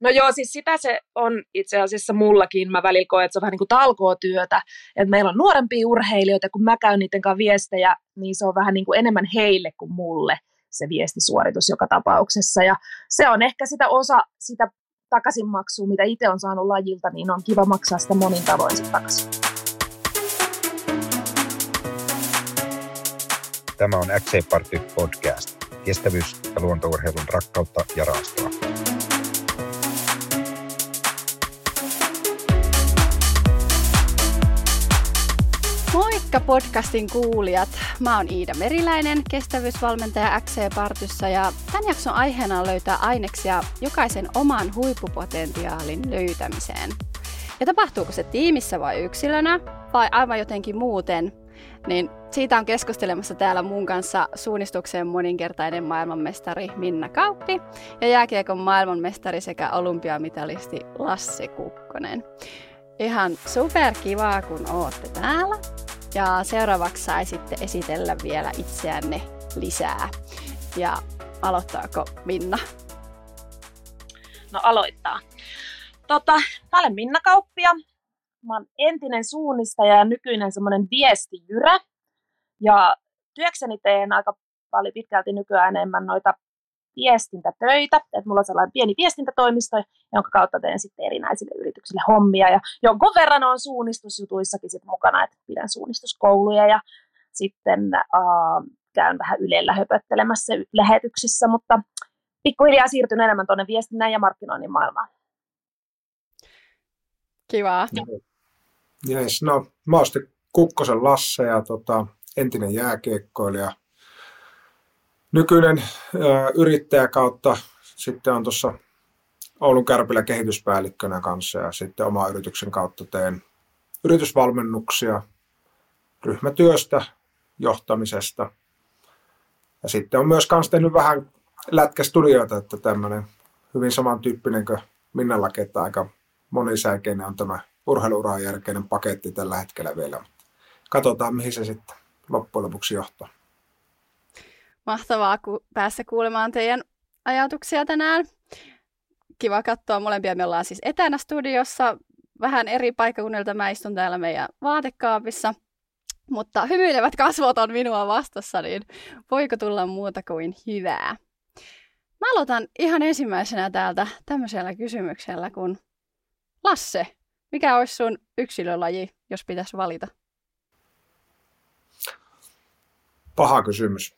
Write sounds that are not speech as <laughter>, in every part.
No joo, siis sitä se on itse asiassa mullakin. Mä välillä koen, että se on vähän niin kuin talkootyötä. Että meillä on nuorempia urheilijoita, kun mä käyn niiden kanssa viestejä, niin se on vähän niin kuin enemmän heille kuin mulle se viestisuoritus joka tapauksessa. Ja se on ehkä sitä osa sitä takaisinmaksua, mitä itse on saanut lajilta, niin on kiva maksaa sitä monin tavoin sitten takaisin. Tämä on XC Party Podcast. Kestävyys- ja luontourheilun rakkautta ja raastoa. Moikka podcastin kuulijat! Mä oon Iida Meriläinen, kestävyysvalmentaja XC Partyssa ja tämän jakson aiheena on löytää aineksia jokaisen oman huippupotentiaalin löytämiseen. Ja tapahtuuko se tiimissä vai yksilönä vai aivan jotenkin muuten, niin siitä on keskustelemassa täällä mun kanssa suunnistuksen moninkertainen maailmanmestari Minna Kauppi ja jääkiekon maailmanmestari sekä olympiamitalisti Lasse Kukkonen. Ihan super kivaa, kun ootte täällä. Ja seuraavaksi saisitte esitellä vielä itseänne lisää. Ja aloittaako Minna? No aloittaa. Tota, mä olen Minna Kauppia. Mä oon entinen suunnistaja ja nykyinen semmoinen viestijyrä. Ja työkseni teen aika paljon pitkälti nykyään enemmän noita viestintätöitä. Et mulla on sellainen pieni viestintätoimisto, jonka kautta teen sitten erinäisille yrityksille hommia. Ja jonkun verran on suunnistusjutuissakin sit mukana, että pidän suunnistuskouluja ja sitten äh, käyn vähän Ylellä höpöttelemässä lähetyksissä, mutta pikkuhiljaa siirtyn enemmän tuonne viestinnän ja markkinoinnin maailmaan. Kiva. Yes, no mä oon sitten Kukkosen Lasse ja tota, entinen jääkiekkoilija. Nykyinen ö, yrittäjä kautta sitten on tuossa Oulun Kärpillä kehityspäällikkönä kanssa ja sitten oma yrityksen kautta teen yritysvalmennuksia ryhmätyöstä, johtamisesta. Ja sitten on myös kans tehnyt vähän lätkästudioita, että tämmöinen hyvin samantyyppinen kuin Minnallakin, että aika monisäikeinen on tämä urheiluuran jälkeinen paketti tällä hetkellä vielä. Katsotaan, mihin se sitten loppujen lopuksi johtaa. Mahtavaa ku- päässä kuulemaan teidän ajatuksia tänään. Kiva katsoa molempia. Me ollaan siis etänä studiossa, vähän eri paikkakunnilta. Mä istun täällä meidän vaatekaapissa. Mutta hymyilevät kasvot on minua vastassa, niin voiko tulla muuta kuin hyvää? Mä aloitan ihan ensimmäisenä täältä tämmöisellä kysymyksellä, kun Lasse, mikä olisi sun yksilölaji, jos pitäisi valita? Paha kysymys.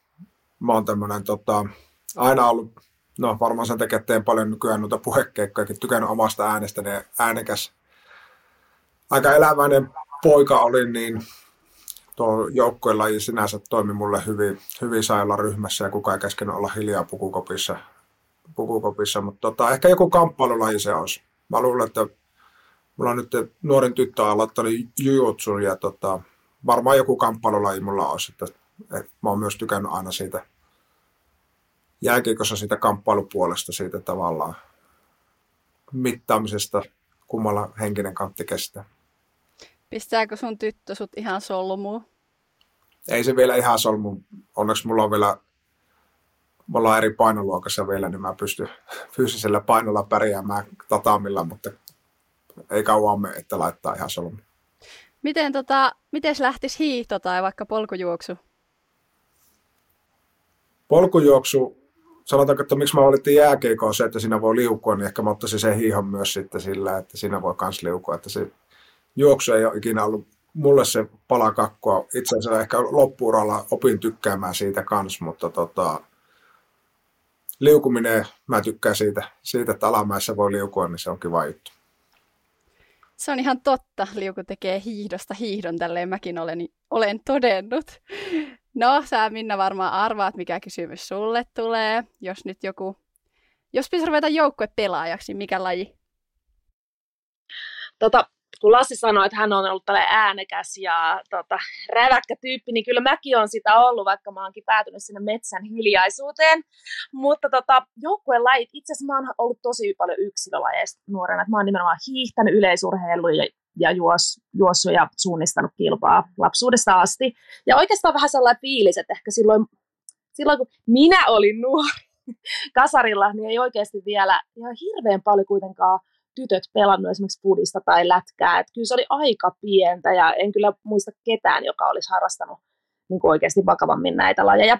Mä oon tämmönen tota, aina ollut, no varmaan sen takia teen paljon nykyään noita puhekeikkojakin, tykännyt omasta äänestäni ja äänekäs. Aika eläväinen poika olin, niin tuo joukkueen laji sinänsä toimi mulle hyvin, hyvin sai olla ryhmässä ja kukaan ei käskenyt olla hiljaa pukukopissa, pukukopissa mutta tota, ehkä joku kamppailulaji se olisi. Mä luulen, että mulla on nyt nuorin tyttö aloittanut jujutsun ja tota, varmaan joku kamppailulaji mulla olisi. Että, että mä oon myös tykännyt aina siitä jääkiekossa siitä kamppailupuolesta, siitä tavallaan mittaamisesta, kummalla henkinen kantti kestää. Pistääkö sun tyttö sut ihan solmuun? Ei se vielä ihan solmu. Onneksi mulla on vielä, me ollaan eri painoluokassa vielä, niin mä pystyn fyysisellä painolla pärjäämään tatamilla, mutta ei kauan me, että laittaa ihan solmu. Miten tota, miten lähtisi hiihto tai vaikka polkujuoksu? Polkujuoksu, sanotaanko, että miksi mä valittiin jääkeikoon se, että siinä voi liukua, niin ehkä mä ottaisin sen hiihon myös sitten sillä, että siinä voi kans liukua. Että se juoksu ei ole ikinä ollut mulle se pala kakkoa. Itse asiassa ehkä loppuuralla opin tykkäämään siitä kans, mutta tota, liukuminen, mä tykkään siitä, siitä, että alamäessä voi liukua, niin se on kiva juttu. Se on ihan totta. Liuku tekee hiihdosta hiihdon, tälleen mäkin olen, olen todennut. No, sä Minna varmaan arvaat, mikä kysymys sulle tulee. Jos nyt joku, jos pitäisi ruveta joukkuepelaajaksi, niin mikä laji? Tota, kun Lassi sanoi, että hän on ollut tällainen äänekäs ja tota, räväkkä tyyppi, niin kyllä mäkin olen sitä ollut, vaikka mä oonkin päätynyt sinne metsän hiljaisuuteen. Mutta tota, joukkueen lajit, itse asiassa mä oon ollut tosi paljon yksilölajeista nuorena. Että mä oon nimenomaan hiihtänyt yleisurheiluun ja, ja juos, juossut ja suunnistanut kilpaa lapsuudesta asti. Ja oikeastaan vähän sellainen fiilis, että ehkä silloin, silloin kun minä olin nuori, <laughs> kasarilla, niin ei oikeasti vielä ihan hirveän paljon kuitenkaan tytöt pelannut esimerkiksi pudista tai lätkää. Et kyllä se oli aika pientä ja en kyllä muista ketään, joka olisi harrastanut niin kuin oikeasti vakavammin näitä lajeja.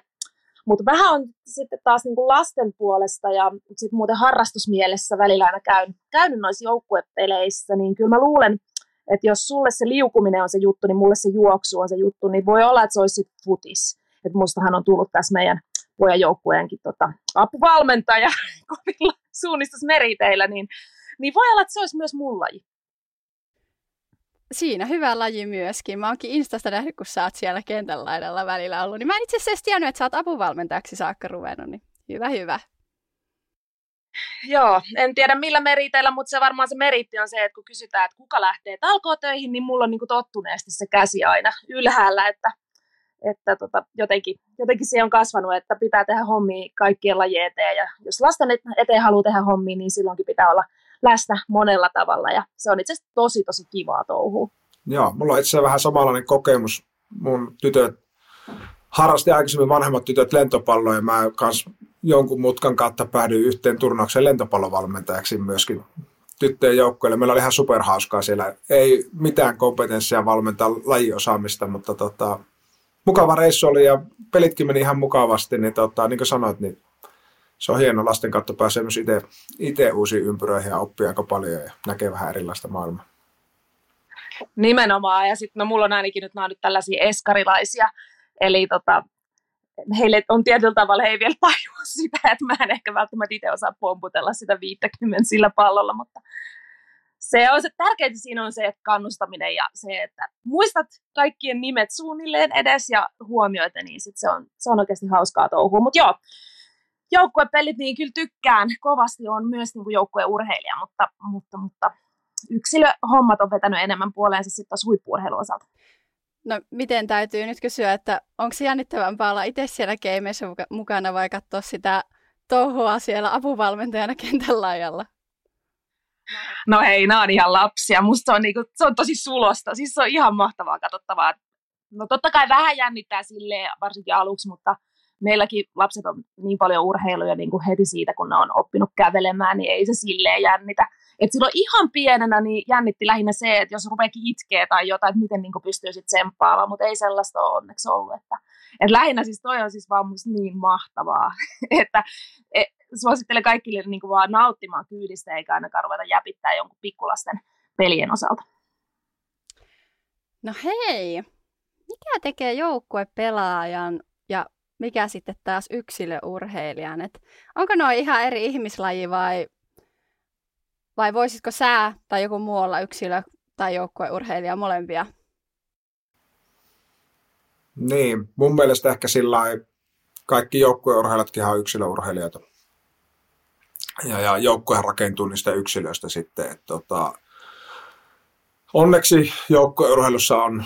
Mutta vähän on sitten taas niin kuin lasten puolesta ja sitten muuten harrastusmielessä välillä aina käyn, käynyt noissa joukkuepeleissä, niin kyllä mä luulen, että jos sulle se liukuminen on se juttu, niin mulle se juoksu on se juttu, niin voi olla, että se olisi sitten futis. Että mustahan on tullut tässä meidän pojan joukkueenkin tota, apuvalmentaja <laughs> kovilla suunnistusmeriteillä, niin, niin voi olla, että se olisi myös mun laji. Siinä hyvä laji myöskin. Mä oonkin Instasta nähnyt, kun sä oot siellä kentän laidalla välillä ollut. Niin mä en itse asiassa tiennyt, että sä oot apuvalmentajaksi saakka ruvennut. Niin hyvä, hyvä. Joo, en tiedä millä meriteillä, mutta se varmaan se meritti on se, että kun kysytään, että kuka lähtee talkootöihin, niin mulla on niin tottuneesti se käsi aina ylhäällä, että, että tota, jotenkin, jotenkin se on kasvanut, että pitää tehdä hommia kaikkien lajien eteen, ja jos lasten eteen haluaa tehdä hommia, niin silloinkin pitää olla läsnä monella tavalla, ja se on itse asiassa tosi, tosi kivaa touhua. Joo, mulla on itse asiassa vähän samanlainen kokemus. Mun tytöt harrasti aikaisemmin vanhemmat tytöt lentopalloa, ja mä kans jonkun mutkan kautta päädyin yhteen turnauksen lentopallovalmentajaksi myöskin tyttöjen joukkueelle. Meillä oli ihan superhauskaa siellä. Ei mitään kompetenssia valmentaa lajiosaamista, mutta tota, mukava reissu oli ja pelitkin meni ihan mukavasti. Niin, tota, niin kuin sanoit, niin se on hieno lasten kautta pääsee myös itse, uusiin ympyröihin ja oppii aika paljon ja näkee vähän erilaista maailmaa. Nimenomaan, ja sitten no mulla on ainakin nyt, nämä nyt tällaisia eskarilaisia, eli tota, heille on tietyllä tavalla, he ei vielä tajua <laughs> sitä, että mä en ehkä välttämättä itse osaa pomputella sitä 50 sillä pallolla, mutta se on se tärkeintä siinä on se, että kannustaminen ja se, että muistat kaikkien nimet suunnilleen edes ja huomioita, niin sit se, on, se on oikeasti hauskaa touhua. Mutta joo, joukkuepelit, niin kyllä tykkään. Kovasti on myös niin joukkueurheilija, mutta, mutta, mutta yksilöhommat on vetänyt enemmän puoleensa sitten taas huippuurheilun osalta. No miten täytyy nyt kysyä, että onko se jännittävämpää olla itse siellä keimeissä mukana vai katsoa sitä touhua siellä apuvalmentajana kentän laajalla? No hei, nämä on ihan lapsia. Musta on, niinku, se on tosi sulosta. Siis se on ihan mahtavaa katsottavaa. No totta kai vähän jännittää silleen, varsinkin aluksi, mutta meilläkin lapset on niin paljon urheiluja niin kuin heti siitä, kun ne on oppinut kävelemään, niin ei se silleen jännitä. Et silloin ihan pienenä niin jännitti lähinnä se, että jos rupeekin itkeä tai jotain, että miten niin pystyy sitten tsemppaamaan, mutta ei sellaista ole onneksi ollut. Että, et lähinnä siis toi on siis vaan musta niin mahtavaa, <laughs> että et, suosittelen kaikille niin vaan nauttimaan kyydistä eikä ainakaan ruveta jäpittää jonkun pikkulasten pelien osalta. No hei, mikä tekee joukkuepelaajan ja mikä sitten taas yksilöurheilijan? Et onko noin ihan eri ihmislaji vai vai voisitko sä tai joku muu olla yksilö- tai joukkueurheilija molempia? Niin, mun mielestä ehkä sillä kaikki joukkueurheilijatkin on yksilöurheilijoita. Ja, ja joukkuehan rakentuu niistä yksilöistä sitten. Että, tota, onneksi joukkueurheilussa on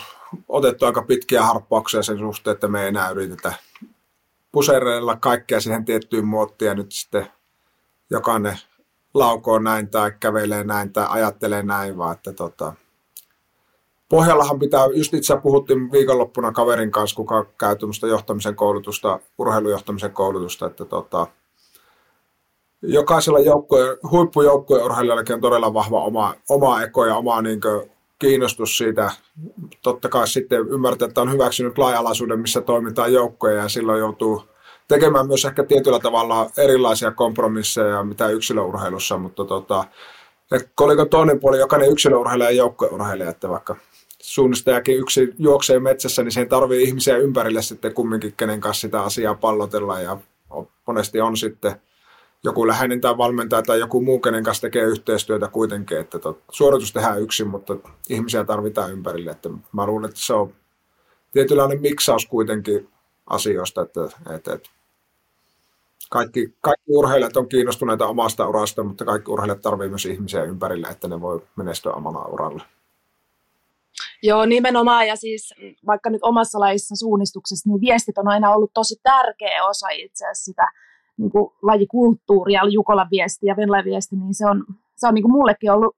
otettu aika pitkiä harppauksia sen suhteen, että me ei enää yritetä pusereilla kaikkea siihen tiettyyn muottiin ja nyt sitten jokainen laukoo näin tai kävelee näin tai ajattelee näin, vaan että tota, Pohjallahan pitää, just itse puhuttiin viikonloppuna kaverin kanssa, kuka käy johtamisen koulutusta, urheilujohtamisen koulutusta, että tota, jokaisella joukkue, huippujoukkueen urheilijallakin on todella vahva oma, oma eko ja oma niin kuin, kiinnostus siitä. Totta kai sitten ymmärtää, että on hyväksynyt laajalaisuuden, missä toimitaan joukkoja ja silloin joutuu tekemään myös ehkä tietyllä tavalla erilaisia kompromisseja, mitä yksilöurheilussa, mutta tota, koliko toinen puoli, jokainen yksilöurheilija ja joukkueurheilija, että vaikka suunnistajakin yksi juoksee metsässä, niin siihen tarvii ihmisiä ympärille sitten kumminkin, kenen kanssa sitä asiaa pallotella ja monesti on sitten joku läheinen tai valmentaja tai joku muu, kenen kanssa tekee yhteistyötä kuitenkin, että tot, suoritus tehdään yksin, mutta ihmisiä tarvitaan ympärille, että mä luulen, että se on tietynlainen miksaus kuitenkin asioista, että, että, että kaikki, kaikki urheilijat on kiinnostuneita omasta urasta, mutta kaikki urheilijat tarvitsevat myös ihmisiä ympärillä, että ne voi menestyä omalla uralla. Joo, nimenomaan. Ja siis vaikka nyt omassa lajissa suunnistuksessa, niin viestit on aina ollut tosi tärkeä osa itse asiassa sitä niin kuin lajikulttuuria, Jukolan viesti ja Venla viesti, niin se on, se on niin kuin mullekin ollut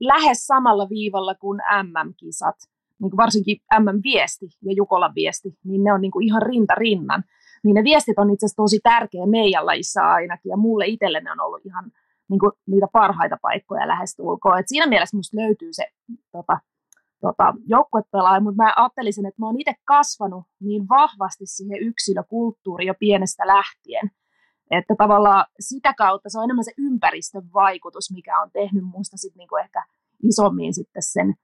lähes samalla viivalla kuin MM-kisat. Niin kuin varsinkin MM-viesti ja Jukolan viesti, niin ne on niin kuin ihan rinta rinnan niin ne viestit on itse asiassa tosi tärkeä meidän lajissa ainakin, ja mulle itselleni on ollut ihan niin kuin, niitä parhaita paikkoja lähestulkoon. Et siinä mielessä musta löytyy se tota, tota, joukkuepelaaja, mutta mä ajattelisin, että mä oon itse kasvanut niin vahvasti siihen yksilökulttuuriin jo pienestä lähtien, että tavallaan sitä kautta se on enemmän se ympäristön vaikutus, mikä on tehnyt musta sitten niinku ehkä isommin sitten sen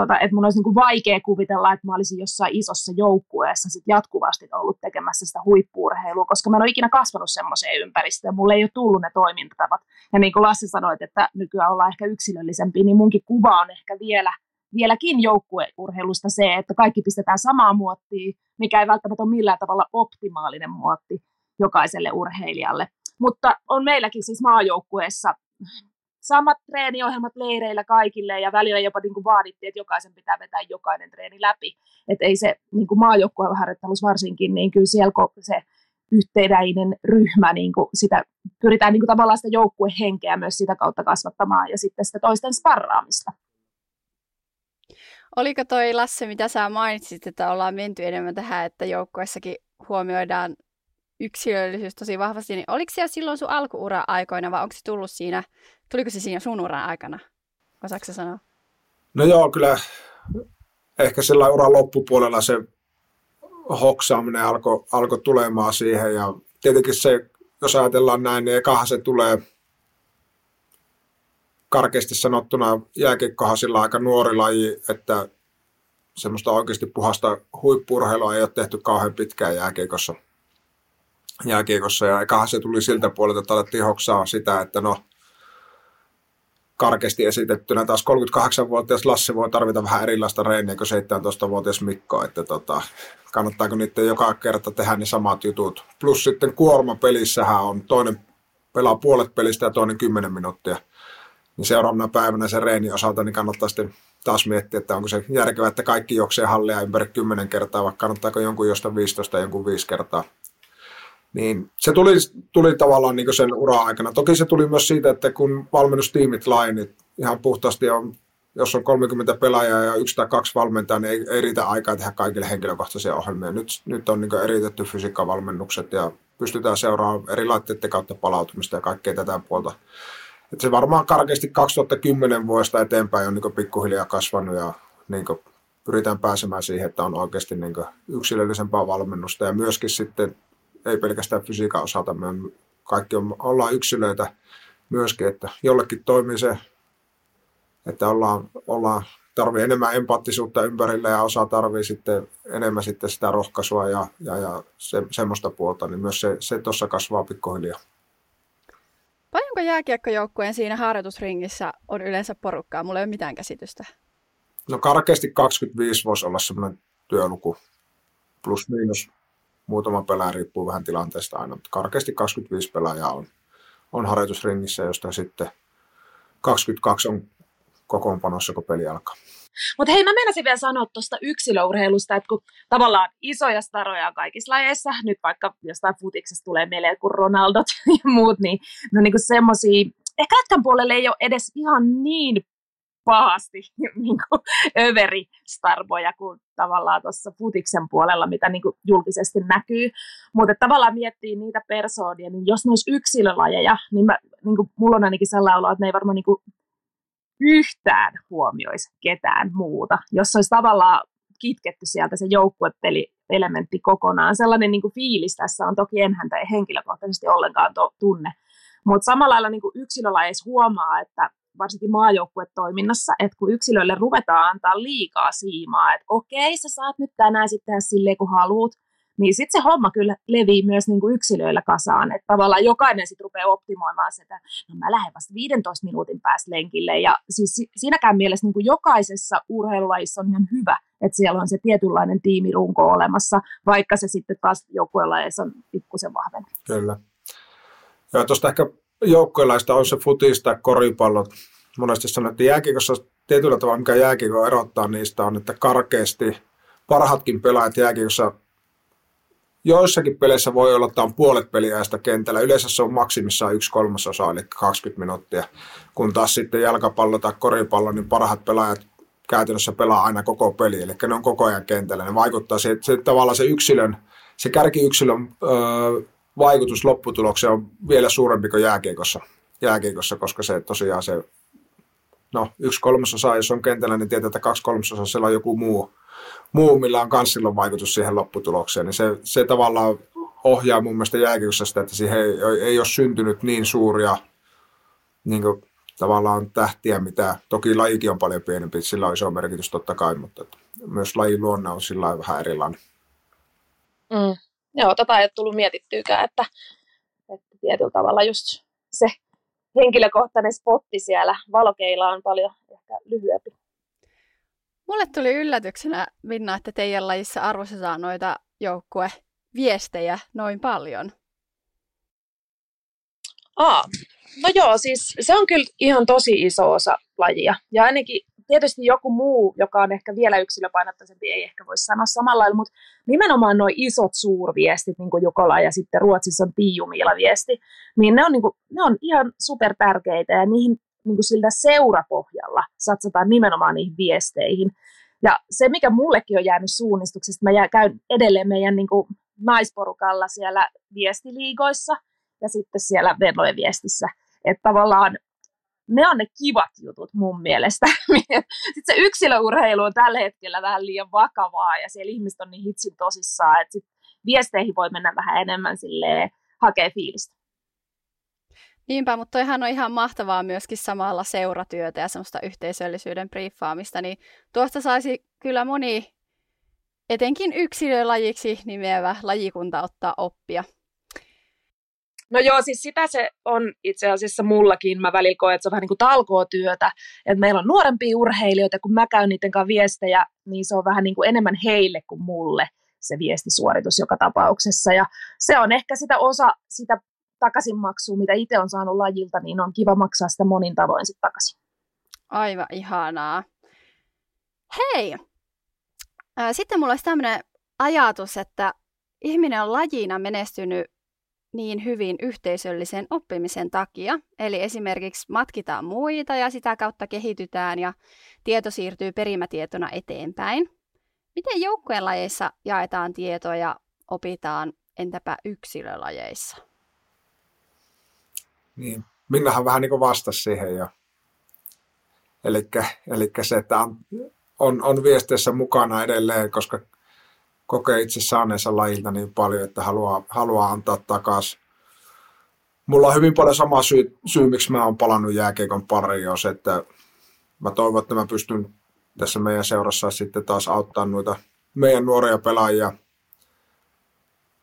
tota, että mun olisi niin kuin vaikea kuvitella, että mä olisin jossain isossa joukkueessa sit jatkuvasti ollut tekemässä sitä huippuurheilua, koska mä en ole ikinä kasvanut semmoiseen ympäristöön, mulle ei ole tullut ne toimintatavat. Ja niin kuin Lassi sanoi, että nykyään ollaan ehkä yksilöllisempi, niin munkin kuva on ehkä vielä, vieläkin joukkueurheilusta se, että kaikki pistetään samaa muottiin, mikä ei välttämättä ole millään tavalla optimaalinen muotti jokaiselle urheilijalle. Mutta on meilläkin siis maajoukkueessa samat treeniohjelmat leireillä kaikille ja välillä jopa niin kuin vaadittiin, että jokaisen pitää vetää jokainen treeni läpi. Että ei se niin kuin maajoukkueharjoittelussa varsinkin, niin kyllä siellä se yhtenäinen ryhmä, niin kuin sitä, pyritään niin kuin tavallaan sitä joukkuehenkeä myös sitä kautta kasvattamaan ja sitten sitä toisten sparraamista. Oliko toi Lasse, mitä sä mainitsit, että ollaan menty enemmän tähän, että joukkueessakin huomioidaan yksilöllisyys tosi vahvasti, niin oliko siellä silloin sun alkuura aikoina vai onko se tullut siinä, tuliko se siinä sun uran aikana? Osaatko sanoa? No joo, kyllä ehkä sillä uran loppupuolella se hoksaaminen alkoi alko tulemaan siihen ja tietenkin se, jos ajatellaan näin, niin ekahan se tulee karkeasti sanottuna jääkiekkohan sillä aika nuori laji, että semmoista oikeasti puhasta huippurheilua ei ole tehty kauhean pitkään jääkiekossa – jääkiekossa. Ja ekahan se tuli siltä puolelta, että alettiin hoksaa sitä, että no karkeasti esitettynä taas 38-vuotias Lasse voi tarvita vähän erilaista reeniä kuin 17-vuotias Mikko, että tota, kannattaako niiden joka kerta tehdä ne samat jutut. Plus sitten kuorma pelissähän on toinen pelaa puolet pelistä ja toinen 10 minuuttia. Niin seuraavana päivänä se reeni osalta niin kannattaa sitten taas miettiä, että onko se järkevää, että kaikki juoksee hallia ympäri 10 kertaa, vai kannattaako jonkun josta 15 ja jonkun 5 kertaa. Niin se tuli, tuli tavallaan niin sen ura-aikana. Toki se tuli myös siitä, että kun valmennustiimit lainit ihan puhtaasti on, jos on 30 pelaajaa ja yksi tai kaksi valmentajaa, niin ei, ei riitä aikaa tehdä kaikille henkilökohtaisia ohjelmia. Nyt, nyt on niin eritetty fysiikkavalmennukset ja pystytään seuraamaan eri laitteiden kautta palautumista ja kaikkea tätä puolta. Et se varmaan karkeasti 2010 vuodesta eteenpäin on niin pikkuhiljaa kasvanut ja niin pyritään pääsemään siihen, että on oikeasti niin yksilöllisempää valmennusta ja myöskin sitten ei pelkästään fysiikan osalta, me kaikki on, ollaan yksilöitä myöskin, että jollekin toimii se, että ollaan, ollaan tarvii enemmän empaattisuutta ympärillä ja osa tarvii sitten enemmän sitten sitä rohkaisua ja, ja, ja se, semmoista puolta, niin myös se, se tuossa kasvaa pikkuhiljaa. Paljonko jääkiekkojoukkueen siinä harjoitusringissä on yleensä porukkaa? Mulla ei ole mitään käsitystä. No karkeasti 25 voisi olla semmoinen työluku, plus miinus muutama pelaaja riippuu vähän tilanteesta aina, mutta karkeasti 25 pelaajaa on, on harjoitusringissä, josta sitten 22 on kokoonpanossa, kun peli alkaa. Mutta hei, mä menisin vielä sanoa tuosta yksilöurheilusta, että kun tavallaan isoja staroja on kaikissa lajeissa, nyt vaikka jostain futiksesta tulee mieleen kuin Ronaldot <laughs> ja muut, niin no niin semmoisia, ehkä lätkän puolelle ei ole edes ihan niin pahasti <laughs> niin kuin, överistarboja kuin tavallaan tuossa futiksen puolella, mitä niin kuin, julkisesti näkyy. Mutta tavallaan miettii niitä persoonia, niin jos ne olisi yksilölajeja, niin, mä, niin kuin, mulla on ainakin sellainen olo, että ne ei varmaan niin kuin, yhtään huomioisi ketään muuta. Jos olisi tavallaan kitketty sieltä se joukkuepeli elementti kokonaan. Sellainen niin kuin fiilis tässä on, toki en häntä henkilökohtaisesti ollenkaan to, tunne. Mutta samalla lailla niin yksilölajeissa huomaa, että varsinkin maajoukkuetoiminnassa, että kun yksilöille ruvetaan antaa liikaa siimaa, että okei, sä saat nyt tänään sitten tehdä silleen, kun haluat, niin sitten se homma kyllä levii myös niin kuin yksilöillä kasaan, että tavallaan jokainen sitten rupeaa optimoimaan sitä, no mä lähden vasta 15 minuutin päästä lenkille, ja siis siinäkään mielessä niin kuin jokaisessa urheilulajissa on ihan hyvä, että siellä on se tietynlainen tiimirunko olemassa, vaikka se sitten taas joukkuelajeissa on pikkusen vahvempi. Kyllä. Tuosta ehkä joukkuelaista on se futista koripallo. Monesti sanotaan, että jääkiekossa tietyllä tavalla, mikä jääkiekko erottaa niistä, on, että karkeasti parhaatkin pelaajat jääkiekossa joissakin peleissä voi olla, että on puolet peliajasta kentällä. Yleensä se on maksimissaan yksi kolmasosa, eli 20 minuuttia. Kun taas sitten jalkapallo tai koripallo, niin parhaat pelaajat käytännössä pelaa aina koko peli, eli ne on koko ajan kentällä. Ne vaikuttaa että se, tavallaan se yksilön se kärkiyksilön ö, vaikutus lopputulokseen on vielä suurempi kuin jääkiekossa, jääkiekossa koska se tosiaan se, no yksi kolmasosa, jos on kentällä, niin tietää, että kaksi kolmasosaa siellä on joku muu, muu millä on myös silloin vaikutus siihen lopputulokseen, niin se, se tavallaan ohjaa mun mielestä jääkiekossa sitä, että siihen ei, ei ole syntynyt niin suuria niin kuin, tavallaan tähtiä, mitä toki lajikin on paljon pienempi, sillä on iso merkitys totta kai, mutta myös lajin luonne on sillä vähän erilainen. Mm. Joo, tota ei ole tullut mietittyykään, että, että tietyllä tavalla just se henkilökohtainen spotti siellä valokeilla on paljon ehkä lyhyempi. Mulle tuli yllätyksenä, Minna, että teidän lajissa arvostetaan noita joukkueviestejä noin paljon. Aa, no joo, siis se on kyllä ihan tosi iso osa lajia. Ja ainakin tietysti joku muu, joka on ehkä vielä yksilöpainottaisempi, ei ehkä voi sanoa samalla lailla, mutta nimenomaan nuo isot suurviestit, niin kuin Jukola ja sitten Ruotsissa on Tiijumiila-viesti, niin ne on, niin kuin, ne on ihan super tärkeitä ja niihin niin kuin siltä seurapohjalla satsataan nimenomaan niihin viesteihin. Ja se, mikä mullekin on jäänyt suunnistuksesta, mä käyn edelleen meidän niin kuin naisporukalla siellä viestiliigoissa ja sitten siellä Venlojen viestissä, että tavallaan ne on ne kivat jutut mun mielestä. <laughs> Sitten se yksilöurheilu on tällä hetkellä vähän liian vakavaa ja siellä ihmiset on niin hitsin tosissaan, että sit viesteihin voi mennä vähän enemmän silleen hakee fiilistä. Niinpä, mutta toihan on ihan mahtavaa myöskin samalla seuratyötä ja semmoista yhteisöllisyyden briefaamista, niin tuosta saisi kyllä moni etenkin yksilölajiksi nimeävä lajikunta ottaa oppia. No joo, siis sitä se on itse asiassa mullakin. Mä välillä koen, että se on vähän niin kuin talkootyötä. Että meillä on nuorempia urheilijoita, kun mä käyn niiden kanssa viestejä, niin se on vähän niin kuin enemmän heille kuin mulle se viestisuoritus joka tapauksessa. Ja se on ehkä sitä osa sitä takaisinmaksua, mitä itse on saanut lajilta, niin on kiva maksaa sitä monin tavoin sitten takaisin. Aivan ihanaa. Hei! Sitten mulla olisi tämmöinen ajatus, että ihminen on lajina menestynyt niin hyvin yhteisöllisen oppimisen takia. Eli esimerkiksi matkitaan muita ja sitä kautta kehitytään ja tieto siirtyy perimätietona eteenpäin. Miten joukkueen lajeissa jaetaan tietoa ja opitaan, entäpä yksilölajeissa? Niin, Minnahan vähän niin kuin vastasi siihen jo. Eli se, että on, on, viesteissä mukana edelleen, koska kokee itse saaneensa lajilta niin paljon, että haluaa, haluaa antaa takaisin. Mulla on hyvin paljon sama syy, syy miksi mä oon palannut jääkeikon pariin, on se, että mä toivon, että mä pystyn tässä meidän seurassa sitten taas auttamaan noita meidän nuoria pelaajia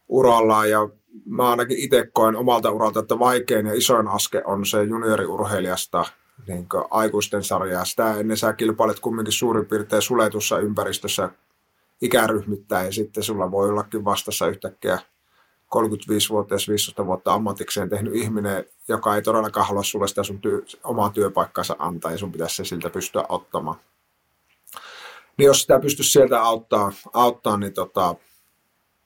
urallaan. Ja mä ainakin itse koen omalta uralta, että vaikein ja isoin aske on se junioriurheilijasta niin aikuisten sarjaa. Sitä ennen sä kilpailet kumminkin suurin piirtein suletussa ympäristössä ikäryhmittäin ja sitten sulla voi ollakin vastassa yhtäkkiä 35-vuotias 15 vuotta ammatikseen tehnyt ihminen, joka ei todellakaan halua sulle sitä sun työ, omaa työpaikkansa antaa ja sun pitäisi se siltä pystyä ottamaan. Niin jos sitä pystyisi sieltä auttaa, auttaa niin tota,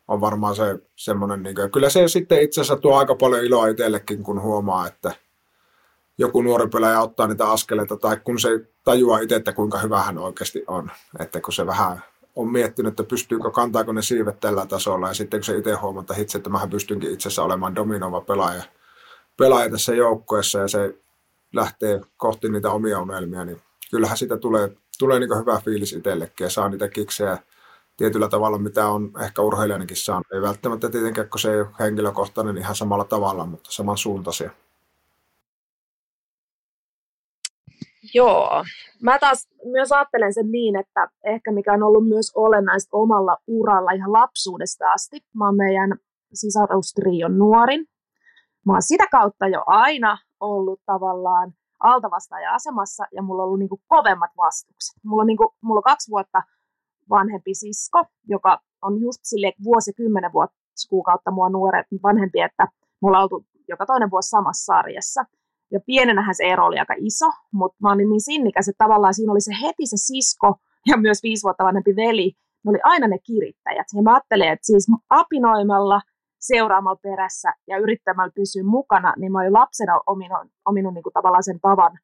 on varmaan se semmoinen, niin kuin, kyllä se sitten itse asiassa tuo aika paljon iloa itsellekin, kun huomaa, että joku nuori pelaaja ottaa niitä askeleita, tai kun se tajuaa itse, että kuinka hyvä hän oikeasti on. Että kun se vähän on miettinyt, että pystyykö, kantaako ne siivet tällä tasolla, ja sitten kun se itse huomata itse, että mähän pystynkin itse asiassa olemaan dominoiva pelaaja, pelaaja tässä joukkueessa, ja se lähtee kohti niitä omia unelmia, niin kyllähän sitä tulee, tulee niin hyvä fiilis itsellekin, ja saa niitä kiksejä tietyllä tavalla, mitä on ehkä urheilijanakin saanut. Ei välttämättä tietenkään, kun se ei ole henkilökohtainen ihan samalla tavalla, mutta samansuuntaisia. Joo. Mä taas myös ajattelen sen niin, että ehkä mikä on ollut myös olennaista omalla uralla ihan lapsuudesta asti. Mä oon meidän sisarustrion nuorin. Mä oon sitä kautta jo aina ollut tavallaan altavastaaja asemassa ja mulla on ollut niinku kovemmat vastukset. Mulla on, niinku, mulla on kaksi vuotta vanhempi sisko, joka on just sille vuosi kymmenen vuotta kuukautta mua nuoret vanhempi, että mulla on oltu joka toinen vuosi samassa sarjassa. Ja pienenähän se ero oli aika iso, mutta mä olin niin sinnikäs, että tavallaan siinä oli se heti se sisko ja myös viisi vuotta vanhempi veli. Ne oli aina ne kirittäjät. Ja mä ajattelin, että siis apinoimalla, seuraamalla perässä ja yrittämällä pysyä mukana, niin mä olin lapsena ominut, ominut niin kuin tavallaan sen tavan,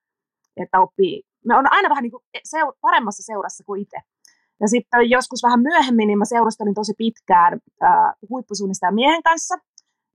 että oppii. Me on aina vähän niin kuin seu, paremmassa seurassa kuin itse. Ja sitten joskus vähän myöhemmin niin mä seurustelin tosi pitkään äh, huippusuunnistajan miehen kanssa.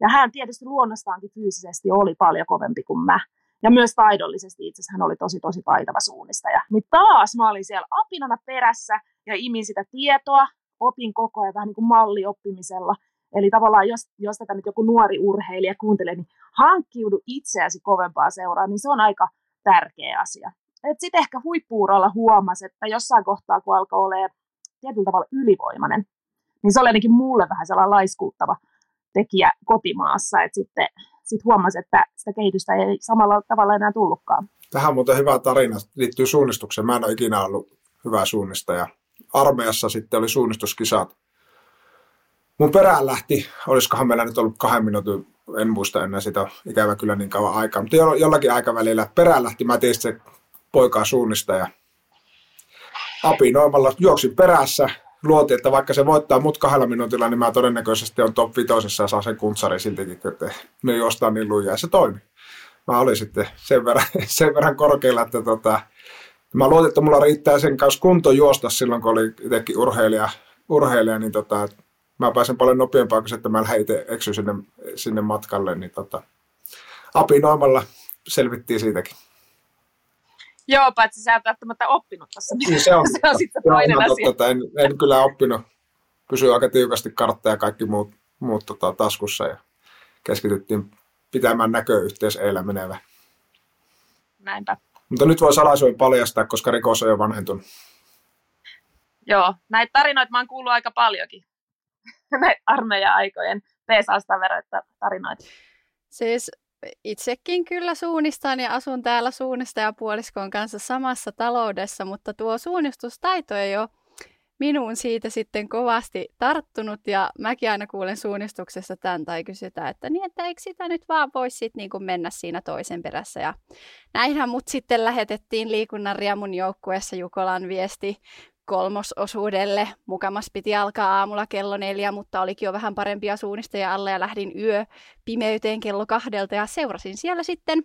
Ja hän tietysti luonnostaankin fyysisesti oli paljon kovempi kuin mä. Ja myös taidollisesti itse asiassa hän oli tosi tosi taitava suunnistaja. Niin taas mä olin siellä apinana perässä ja imin sitä tietoa, opin koko ajan vähän niin kuin mallioppimisella. Eli tavallaan jos, jos tätä nyt joku nuori urheilija kuuntelee, niin hankkiudu itseäsi kovempaa seuraa, niin se on aika tärkeä asia. Sitten ehkä huippuuralla huomasi, että jossain kohtaa, kun alkoi olemaan tietyllä tavalla ylivoimainen, niin se oli ainakin mulle vähän sellainen laiskuuttava tekijä kotimaassa, että sitten sit huomasi, että sitä kehitystä ei samalla tavalla enää tullutkaan. Tähän muuten hyvä tarina liittyy suunnistukseen. Mä en ole ikinä ollut hyvä suunnistaja. Armeijassa sitten oli suunnistuskisat. Mun perään lähti, olisikohan meillä nyt ollut kahden minuutin, en muista enää sitä, ikävä kyllä niin kauan aikaa, mutta jollakin aikavälillä perään lähti, mä tein se poikaa suunnistaja. Apinoimalla juoksin perässä, luotiin, että vaikka se voittaa mut kahdella minuutilla, niin mä todennäköisesti on top vitosessa ja saa sen kuntsari siltikin, että me juostaan niin lujaa. Ja se toimi. Mä olin sitten sen verran, <laughs> sen verran korkealla, että tota, mä luotin, että mulla riittää sen kanssa kunto juosta silloin, kun oli itsekin urheilija, urheilija niin tota, mä pääsen paljon nopeampaa kuin se, että mä lähden itse eksy sinne, sinne matkalle, niin tota, apinoimalla selvittiin siitäkin. Joo, paitsi sä et välttämättä oppinut tässä. Niin se on, <laughs> se on sitten toinen on asia. Totta, en, en, kyllä oppinut. Pysyy aika tiukasti kartta ja kaikki muut, muut tota, taskussa ja keskityttiin pitämään näköyhteys eilen menevä. Näinpä. Mutta nyt voi salaisuuden paljastaa, koska rikos on jo vanhentunut. Joo, näitä tarinoita mä oon kuullut aika paljonkin. <laughs> näitä armeija-aikojen peesaasta verratta tarinoita. Siis itsekin kyllä suunnistan ja asun täällä suunnistajapuoliskon kanssa samassa taloudessa, mutta tuo suunnistustaito ei ole minuun siitä sitten kovasti tarttunut ja mäkin aina kuulen suunnistuksessa tämän tai kysytään, että niin, että eikö sitä nyt vaan voisi sitten niin kuin mennä siinä toisen perässä. Ja näinhän mut sitten lähetettiin liikunnan riemun joukkueessa Jukolan viesti kolmososuudelle. Mukamas piti alkaa aamulla kello neljä, mutta olikin jo vähän parempia suunnistajia alle ja lähdin yö pimeyteen kello kahdelta ja seurasin siellä sitten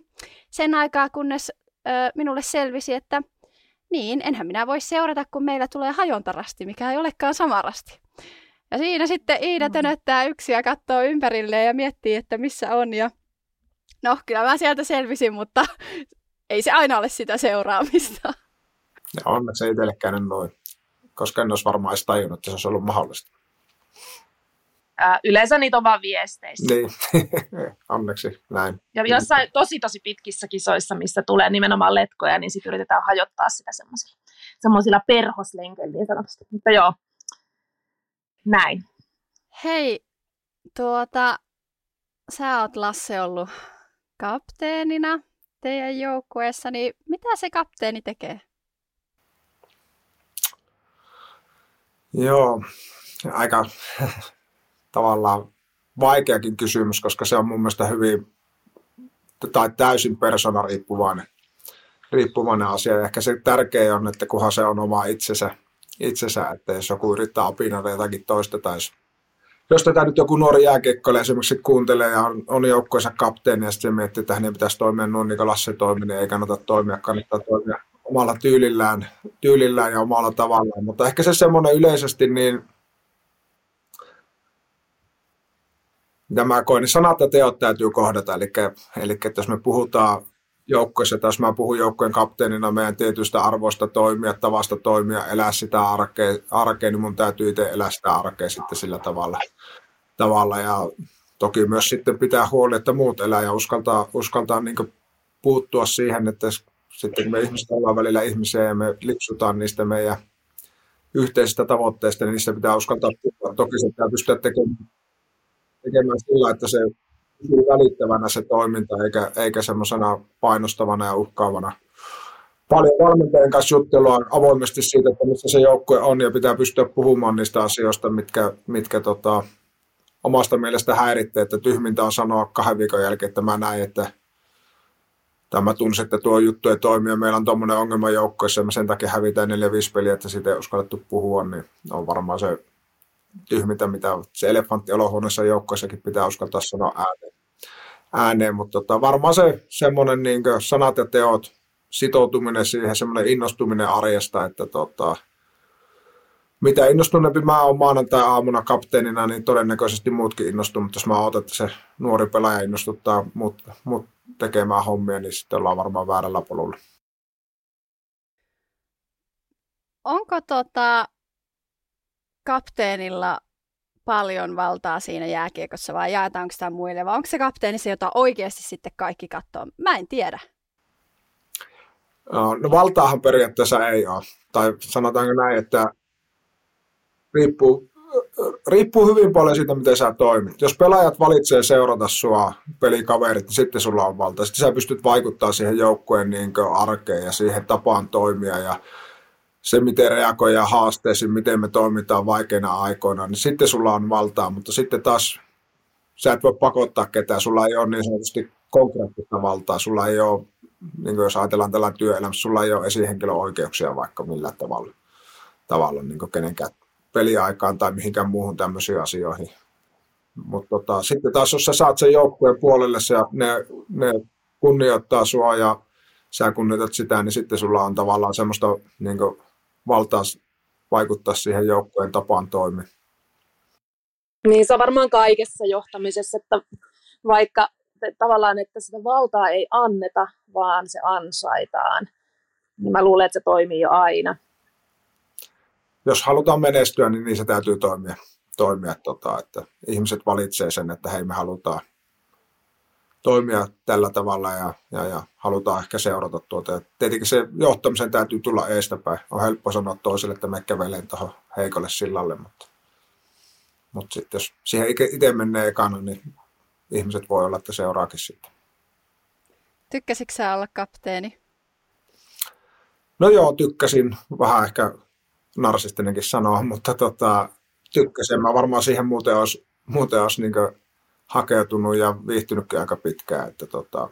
sen aikaa, kunnes ö, minulle selvisi, että niin, enhän minä voi seurata, kun meillä tulee hajontarasti, mikä ei olekaan samarasti. Ja siinä sitten Iida tönöttää yksi ja katsoo ympärilleen ja miettii, että missä on. Ja no, kyllä mä sieltä selvisin, mutta <laughs> ei se aina ole sitä seuraamista. Ja onneksi ei itsellekään noin koska en olisi varmaan edes tajunnut, että se olisi ollut mahdollista. Ää, yleensä niitä on vaan viesteissä. Niin, <laughs> onneksi näin. Ja jossain tosi tosi pitkissä kisoissa, missä tulee nimenomaan letkoja, niin sitten yritetään hajottaa sitä semmoisilla, semmoisilla perhoslenkeillä niin sanotusti. Mutta joo, näin. Hei, tuota, sä oot Lasse ollut kapteenina teidän joukkueessa, niin mitä se kapteeni tekee? Joo, aika <laughs> tavallaan vaikeakin kysymys, koska se on mun mielestä hyvin tai täysin persoonariippuvainen riippuvainen asia. Ja ehkä se tärkeä on, että kunhan se on oma itsensä, itsensä että jos joku yrittää opinnoida jotakin toista tai jos, tätä nyt joku nuori jääkiekkoilija esimerkiksi kuuntelee ja on, on joukkoissa kapteeni ja sitten miettii, että hänen pitäisi toimia noin niin kuin Lasse toimi, niin ei kannata toimia, kannattaa toimia omalla tyylillään, tyylillään ja omalla tavallaan. Mutta ehkä se semmoinen yleisesti, niin mitä mä niin sanat ja teot täytyy kohdata. Eli, eli että jos me puhutaan joukkoissa, tai jos mä puhun joukkojen kapteenina meidän tietystä arvoista toimia, tavasta toimia, elää sitä arkea, arkea niin mun täytyy itse elää sitä arkea sitten sillä tavalla. tavalla. Ja toki myös sitten pitää huoli, että muut elää ja uskaltaa, uskaltaa niin puuttua siihen, että sitten me ihmiset ollaan välillä ihmisiä ja me lipsutaan niistä meidän yhteisistä tavoitteista, niin niistä pitää uskaltaa puhua. Toki se pitää pystyä tekemään, tekemään sillä, että se pysyy välittävänä se toiminta, eikä, eikä semmoisena painostavana ja uhkaavana. Paljon valmentajien kanssa juttelua avoimesti siitä, että missä se joukkue on, ja pitää pystyä puhumaan niistä asioista, mitkä, mitkä tota, omasta mielestä häiritsee, että tyhmintä on sanoa kahden viikon jälkeen, että mä näin, että tai mä tunsin, että tuo juttu ei toimi ja meillä on tuommoinen ongelma joukkoissa ja me sen takia hävitään 4-5 peliä, että siitä ei uskallettu puhua, niin on varmaan se tyhmintä, mitä se elefantti olohuoneessa joukkoissakin pitää uskaltaa sanoa ääneen. ääneen. Mutta tota, varmaan se semmoinen niin sanat ja teot, sitoutuminen siihen, semmoinen innostuminen arjesta, että tota, mitä innostuneempi mä oon maanantai-aamuna kapteenina, niin todennäköisesti muutkin innostuu, mutta jos mä odotan, että se nuori pelaaja innostuttaa mut, mut tekemään hommia, niin sitten ollaan varmaan väärällä polulla. Onko tota kapteenilla paljon valtaa siinä jääkiekossa vai jaetaanko sitä muille vai onko se kapteeni se, jota oikeasti sitten kaikki katsoo? Mä en tiedä. No valtaahan periaatteessa ei ole. Tai sanotaanko näin, että riippuu, riippuu hyvin paljon siitä, miten sä toimit. Jos pelaajat valitsee seurata sua, pelikaverit, niin sitten sulla on valta. Sitten sä pystyt vaikuttaa siihen joukkueen niin arkeen ja siihen tapaan toimia ja se, miten reagoidaan haasteisiin, miten me toimitaan vaikeina aikoina, niin sitten sulla on valtaa, mutta sitten taas sä et voi pakottaa ketään, sulla ei ole niin sanotusti konkreettista valtaa, sulla ei ole, niin jos ajatellaan tällainen työelämässä, sulla ei ole esihenkilön oikeuksia vaikka millään tavalla, tavalla niin kenenkään peliaikaan tai mihinkään muuhun tämmöisiin asioihin. Mutta tota, sitten taas, jos sä saat sen joukkueen puolelle ja ne, ne kunnioittaa sua ja sä kunnioitat sitä, niin sitten sulla on tavallaan semmoista niin valtaa vaikuttaa siihen joukkueen tapaan toimia. Niin se on varmaan kaikessa johtamisessa, että vaikka tavallaan, että sitä valtaa ei anneta, vaan se ansaitaan, niin mä luulen, että se toimii jo aina. Jos halutaan menestyä, niin, niin se täytyy toimia, toimia tota, että ihmiset valitsee sen, että hei me halutaan toimia tällä tavalla ja, ja, ja halutaan ehkä seurata tuota. Ja tietenkin se johtamisen täytyy tulla eestäpäin. On helppo sanoa toiselle, että me kävelen tuohon heikolle sillalle, mutta, mutta sitten jos siihen itse menee ekana, niin ihmiset voi olla, että seuraakin sitten. Tykkäsitkö sä olla kapteeni? No joo, tykkäsin. Vähän ehkä narsistinenkin sanoa, <laughs> mutta tota, tykkäsin. Mä varmaan siihen muuten olisi, muuten olisi niin hakeutunut ja viihtynytkin aika pitkään. Että tota,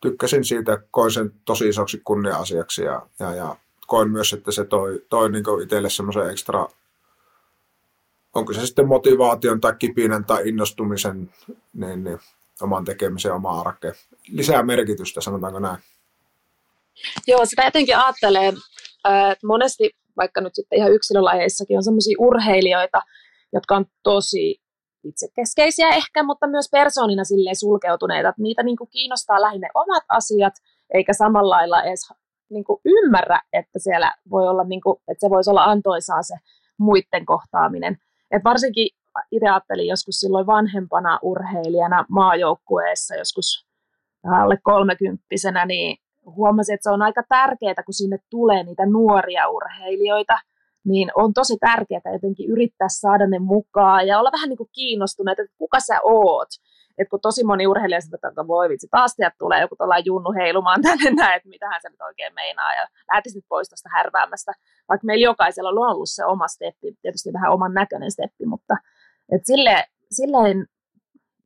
tykkäsin siitä, koin sen tosi isoksi kunnia-asiaksi ja, ja, ja koin myös, että se toi, toi niin itselle semmoisen ekstra, onko se sitten motivaation tai kipinän tai innostumisen, niin, niin oman tekemisen omaa arkeen. Lisää merkitystä, sanotaanko näin. Joo, sitä jotenkin ajattelee, että monesti vaikka nyt sitten ihan yksilölajeissakin on sellaisia urheilijoita, jotka on tosi itsekeskeisiä ehkä, mutta myös persoonina silleen sulkeutuneita, että niitä niin kuin kiinnostaa lähinnä omat asiat, eikä samalla lailla edes niin kuin ymmärrä, että siellä voi olla, niin kuin, että se voisi olla antoisaa se muiden kohtaaminen. Et varsinkin itse ajattelin joskus silloin vanhempana urheilijana maajoukkueessa, joskus alle kolmekymppisenä, niin huomasin, että se on aika tärkeää, kun sinne tulee niitä nuoria urheilijoita, niin on tosi tärkeää jotenkin yrittää saada ne mukaan ja olla vähän niin kuin kiinnostuneet, että kuka sä oot. että kun tosi moni urheilija sitä, että voi vitsi, taas sieltä tulee joku tuollainen junnu heilumaan tänne näin, että mitähän se nyt oikein meinaa, ja lähtisi nyt pois tuosta härväämästä, vaikka meillä jokaisella on ollut se oma steppi, tietysti vähän oman näköinen steppi, mutta et sille, silleen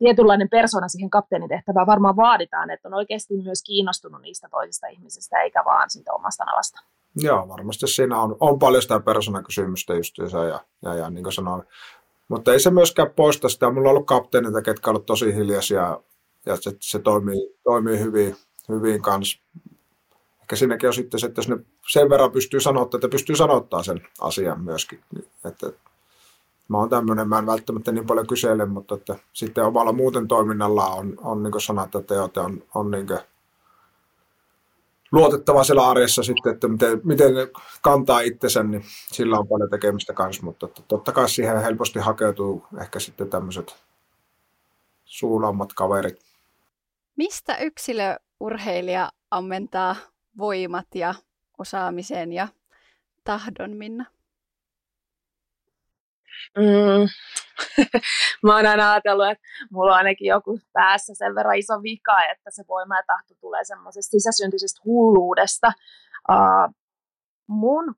tietynlainen persona siihen kapteenitehtävään varmaan vaaditaan, että on oikeasti myös kiinnostunut niistä toisista ihmisistä, eikä vaan siitä omasta navasta. Joo, varmasti siinä on, on paljon sitä persoonakysymystä justiinsa ja, ja, ja niin kuin sanoin, mutta ei se myöskään poista sitä. Mulla on ollut kapteenita, ketkä ovat tosi hiljaisia ja se, se toimii, toimii hyvin, hyvin kanssa. Ehkä siinäkin on sitten se, että jos ne sen verran pystyy sanoa, että pystyy sanottaa sen asian myöskin. Että, mä oon tämmöinen, mä en välttämättä niin paljon kysele, mutta että sitten omalla muuten toiminnalla on, on niin sanat, että teot on, on niin luotettava siellä arjessa sitten, että miten, miten kantaa itsensä, niin sillä on paljon tekemistä kanssa, mutta totta kai siihen helposti hakeutuu ehkä sitten tämmöiset suulammat kaverit. Mistä yksilöurheilija ammentaa voimat ja osaamisen ja tahdon, Minna? Mm. <laughs> mä oon aina ajatellut, että mulla on ainakin joku päässä sen verran iso vika, että se voima ja tahto tulee semmoisesta sisäsyntyisestä hulluudesta. Uh, mun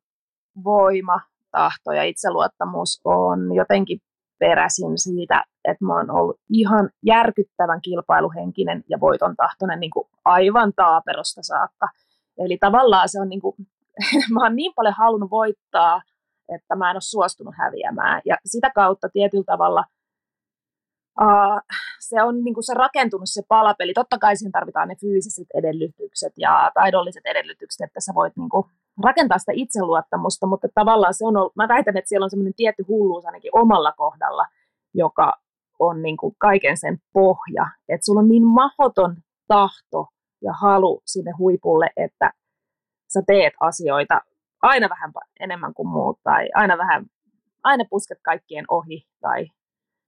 voima, tahto ja itseluottamus on jotenkin peräisin siitä, että mä oon ollut ihan järkyttävän kilpailuhenkinen ja voiton tahtoinen niin aivan taaperosta saakka. Eli tavallaan se on niin kuin, <laughs> mä oon niin paljon halunnut voittaa, että mä en ole suostunut häviämään. Ja sitä kautta tietyllä tavalla uh, se on niin kuin se rakentunut se palapeli. Totta kai siihen tarvitaan ne fyysiset edellytykset ja taidolliset edellytykset, että sä voit niin kuin rakentaa sitä itseluottamusta, mutta tavallaan se on ollut, mä väitän, että siellä on semmoinen tietty hulluus ainakin omalla kohdalla, joka on niin kuin kaiken sen pohja, että sulla on niin mahoton tahto ja halu sinne huipulle, että sä teet asioita aina vähän enemmän kuin muut tai aina vähän, aina pusket kaikkien ohi tai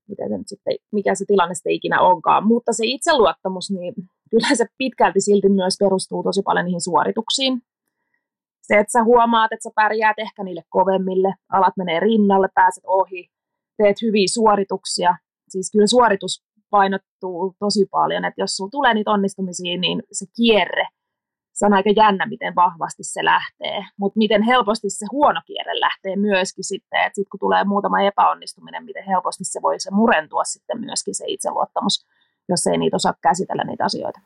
miten se nyt sitten, mikä se tilanne sitten ikinä onkaan. Mutta se itseluottamus, niin kyllä se pitkälti silti myös perustuu tosi paljon niihin suorituksiin. Se, että sä huomaat, että sä pärjäät ehkä niille kovemmille, alat menee rinnalle, pääset ohi, teet hyviä suorituksia. Siis kyllä suoritus painottuu tosi paljon, että jos sulla tulee niitä onnistumisia, niin se kierre se on aika jännä, miten vahvasti se lähtee, mutta miten helposti se huono kierre lähtee myöskin sitten, että sitten kun tulee muutama epäonnistuminen, miten helposti se voi se murentua sitten myöskin se itseluottamus, jos ei niitä osaa käsitellä niitä asioita.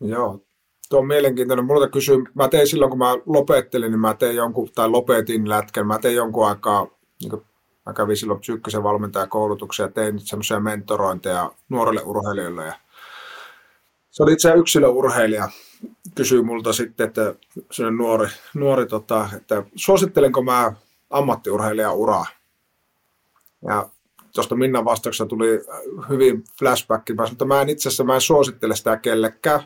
Joo, tuo on mielenkiintoinen. Multa kysyy, mä tein silloin, kun mä lopettelin, niin mä tein jonkun, tai lopetin lätkän, mä tein jonkun aikaa, niin kuin mä kävin silloin psyykkisen valmentajakoulutuksia ja tein semmoisia mentorointeja nuorille urheilijoille ja se oli itse yksilöurheilija, kysyi multa sitten, että se nuori, nuori tota, että suosittelenko mä ammattiurheilijan uraa. Ja tuosta Minnan vastauksesta tuli hyvin flashback. Mä sanoin, että mä en itse asiassa mä en suosittele sitä kellekään,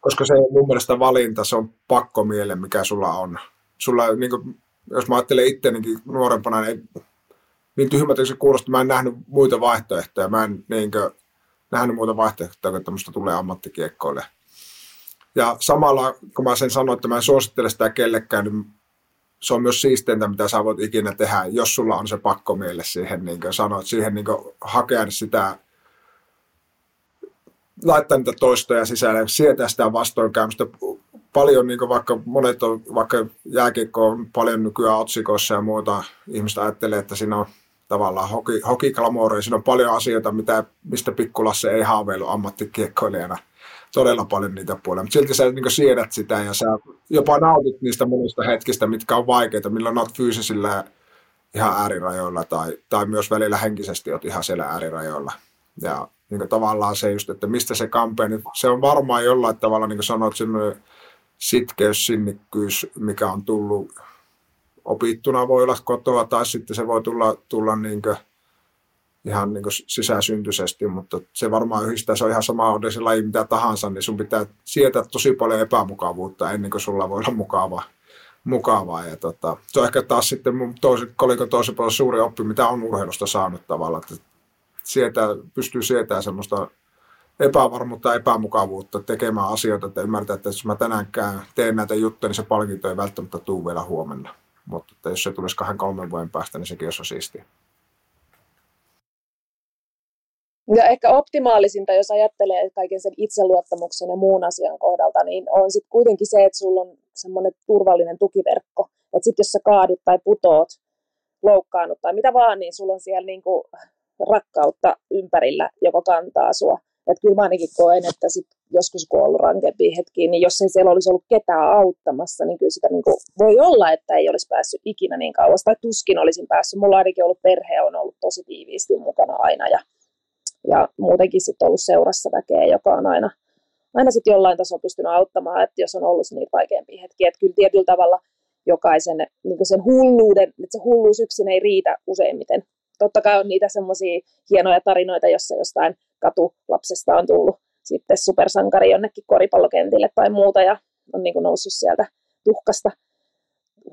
koska se on mun mielestä valinta, se on pakkomiele, mikä sulla on. Sulla, niin kuin, jos mä ajattelen itseänikin nuorempana, niin, niin tyhmältä se kuulostaa, mä en nähnyt muita vaihtoehtoja. Mä en niin kuin, nähnyt muuta vaihtoehtoja, että tämmöistä tulee ammattikiekkoille. Ja samalla, kun mä sen sanoin, että mä en suosittele sitä kellekään, niin se on myös siisteintä, mitä sä voit ikinä tehdä, jos sulla on se pakko miele siihen, niin kuin sanoit, siihen niin kuin hakea sitä, laittaa niitä toistoja sisälle, sietää sitä vastoinkäymistä. Paljon, niin kuin vaikka monet on, vaikka jääkiekko on paljon nykyään otsikoissa ja muuta, ihmistä ajattelee, että siinä on tavallaan hoki, hokiklamouria. Siinä on paljon asioita, mitä, mistä Pikkulasse ei haaveilu ammattikiekkoilijana. Todella paljon niitä puolia, mutta silti sä niin siedät sitä ja sä jopa nautit niistä monista hetkistä, mitkä on vaikeita, milloin olet fyysisillä ihan äärirajoilla tai, tai myös välillä henkisesti olet ihan siellä äärirajoilla. Ja niin tavallaan se just, että mistä se kampee, niin se on varmaan jollain tavalla, niin kuin sanoit, sitkeys, sinnikkyys, mikä on tullut opittuna voi olla kotoa tai sitten se voi tulla, tulla niin kuin, ihan niin sisäsyntyisesti, mutta se varmaan yhdistää, se on ihan sama on se laji mitä tahansa, niin sun pitää sietää tosi paljon epämukavuutta ennen kuin sulla voi olla mukavaa. mukavaa. Ja tota, se on ehkä taas sitten mun toisen, kolikon toisen puolella suuri oppi, mitä on urheilusta saanut tavallaan, että sietää, pystyy sietämään semmoista epävarmuutta, epämukavuutta, tekemään asioita, että ymmärtää, että jos mä tänäänkään teen näitä juttuja, niin se palkinto ei välttämättä tule vielä huomenna. Mutta että jos se tulisi kahden kolmen vuoden päästä, niin sekin olisi siistiä. Ja ehkä optimaalisinta, jos ajattelee kaiken sen itseluottamuksen ja muun asian kohdalta, niin on sitten kuitenkin se, että sulla on semmoinen turvallinen tukiverkko. Että sitten jos sä kaadut tai putoot, loukkaannut tai mitä vaan, niin sulla on siellä niinku rakkautta ympärillä, joka kantaa sua. Että kyllä mä ainakin koen, että sit joskus kun on ollut rankempia hetkiä, niin jos ei siellä olisi ollut ketään auttamassa, niin kyllä sitä niin kuin, voi olla, että ei olisi päässyt ikinä niin kauas, tai tuskin olisin päässyt. Mulla ainakin ollut perhe on ollut tosi tiiviisti mukana aina, ja, ja muutenkin sitten ollut seurassa väkeä, joka on aina, aina sitten jollain tasolla pystynyt auttamaan, että jos on ollut niitä vaikeampia hetkiä, että kyllä tietyllä tavalla jokaisen niin sen hulluuden, että se hulluus yksin ei riitä useimmiten. Totta kai on niitä semmoisia hienoja tarinoita, jossa jostain katulapsesta on tullut sitten supersankari jonnekin koripallokentille tai muuta ja on niin kuin noussut sieltä tuhkasta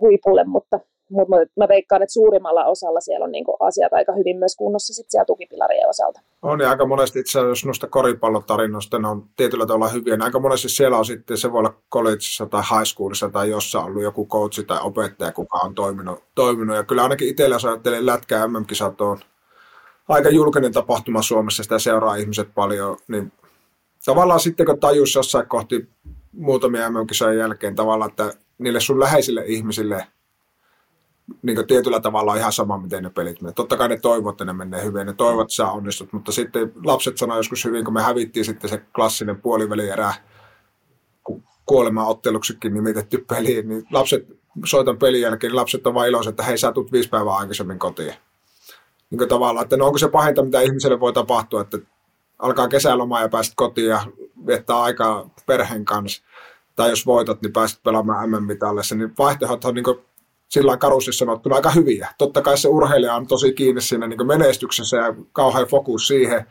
huipulle, mutta, mutta mä veikkaan, että suurimmalla osalla siellä on niin kuin asiat aika hyvin myös kunnossa sit siellä tukipilarien osalta. On ja aika monesti itse asiassa, jos noista koripallotarinoista ne on tietyllä tavalla hyviä, niin aika monesti siellä on sitten, se voi olla collegeissa tai high schoolissa tai jossain ollut joku coachi tai opettaja, kuka on toiminut, toiminut. ja kyllä ainakin itsellä jos ajattelee lätkää MM-kisat on aika julkinen tapahtuma Suomessa, sitä seuraa ihmiset paljon, niin tavallaan sitten kun tajus jossain kohti muutamia mm jälkeen tavallaan, että niille sun läheisille ihmisille niin tietyllä tavalla on ihan sama, miten ne pelit menee. Totta kai ne toivovat, että ne menee hyvin, ne toivovat, että sä onnistut, mutta sitten lapset sanoo joskus hyvin, kun me hävittiin sitten se klassinen puolivälierä kuolemaotteluksikin nimitetty peli, niin lapset soitan pelin jälkeen, niin lapset on vain iloisia, että hei, sä tulet viisi päivää aikaisemmin kotiin niin tavallaan, että no onko se pahinta, mitä ihmiselle voi tapahtua, että alkaa kesäloma ja pääset kotiin ja viettää aikaa perheen kanssa. tai jos voitat, niin pääset pelaamaan MM-mitallissa, niin vaihtoehdot on niin kuin, sillä karusti sanottuna aika hyviä. Totta kai se urheilija on tosi kiinni siinä niin menestyksessä ja kauhean fokus siihen,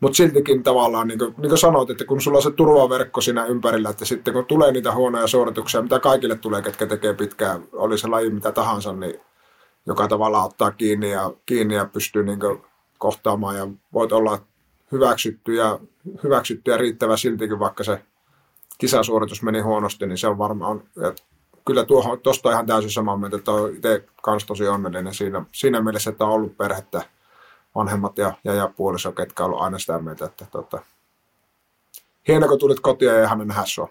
mutta siltikin tavallaan, niin kuin, niin kuin sanoit, että kun sulla on se turvaverkko siinä ympärillä, että sitten kun tulee niitä huonoja suorituksia, mitä kaikille tulee, ketkä tekee pitkään, oli se laji mitä tahansa, niin joka tavalla ottaa kiinni ja, kiinni ja pystyy niin kohtaamaan ja voit olla hyväksytty ja, hyväksytty ja riittävä siltikin, vaikka se kisasuoritus meni huonosti, niin se on varmaan, kyllä tuohon, tuosta ihan täysin samaa mieltä, että olen itse kanssa tosi onnellinen siinä, siinä mielessä, että on ollut perhettä, vanhemmat ja, ja, ja puoliso, ketkä on ollut aina sitä mieltä, että tota, hieno kun tulit kotiin ja ihan nähdä sua.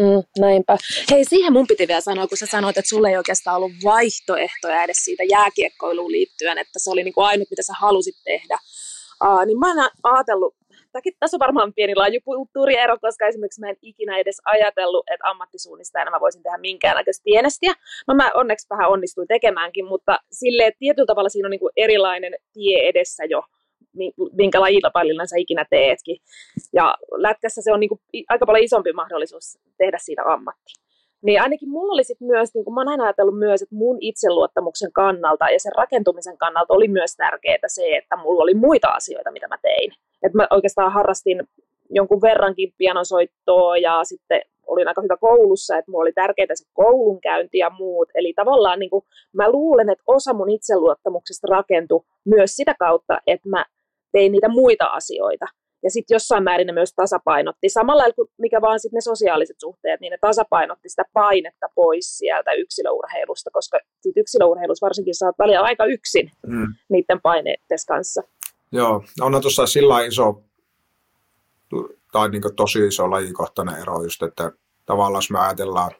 Mm, näinpä. Hei, siihen mun piti vielä sanoa, kun sä sanoit, että sulle ei oikeastaan ollut vaihtoehtoja edes siitä jääkiekkoiluun liittyen, että se oli niin kuin ainut, mitä sä halusit tehdä. Uh, niin mä oon ajatellut, Tämäkin, tässä on varmaan pieni lajukulttuuriero, koska esimerkiksi mä en ikinä edes ajatellut, että ammattisuunnistajana mä voisin tehdä minkäännäköistä tienestiä. No mä onneksi vähän onnistuin tekemäänkin, mutta sille tietyllä tavalla siinä on niin kuin erilainen tie edessä jo, minkä lajilla sä ikinä teetkin. Ja lätkässä se on niin kuin aika paljon isompi mahdollisuus tehdä siitä ammatti. Niin ainakin mulla oli sitten myös, niin kuin mä oon aina ajatellut myös, että mun itseluottamuksen kannalta ja sen rakentumisen kannalta oli myös tärkeää se, että mulla oli muita asioita, mitä mä tein. Että mä oikeastaan harrastin jonkun verrankin pianosoittoa ja sitten olin aika hyvä koulussa, että mulla oli tärkeää se koulunkäynti ja muut. Eli tavallaan niin kuin, mä luulen, että osa mun itseluottamuksesta rakentui myös sitä kautta, että mä tein niitä muita asioita. Ja sitten jossain määrin ne myös tasapainotti. Samalla kuin mikä vaan sitten ne sosiaaliset suhteet, niin ne tasapainotti sitä painetta pois sieltä yksilöurheilusta, koska sit yksilöurheilussa varsinkin saat välillä aika yksin mm. niiden paineiden kanssa. Joo, on tuossa sillä iso, tai niin tosi iso lajikohtainen ero just, että tavallaan jos me ajatellaan,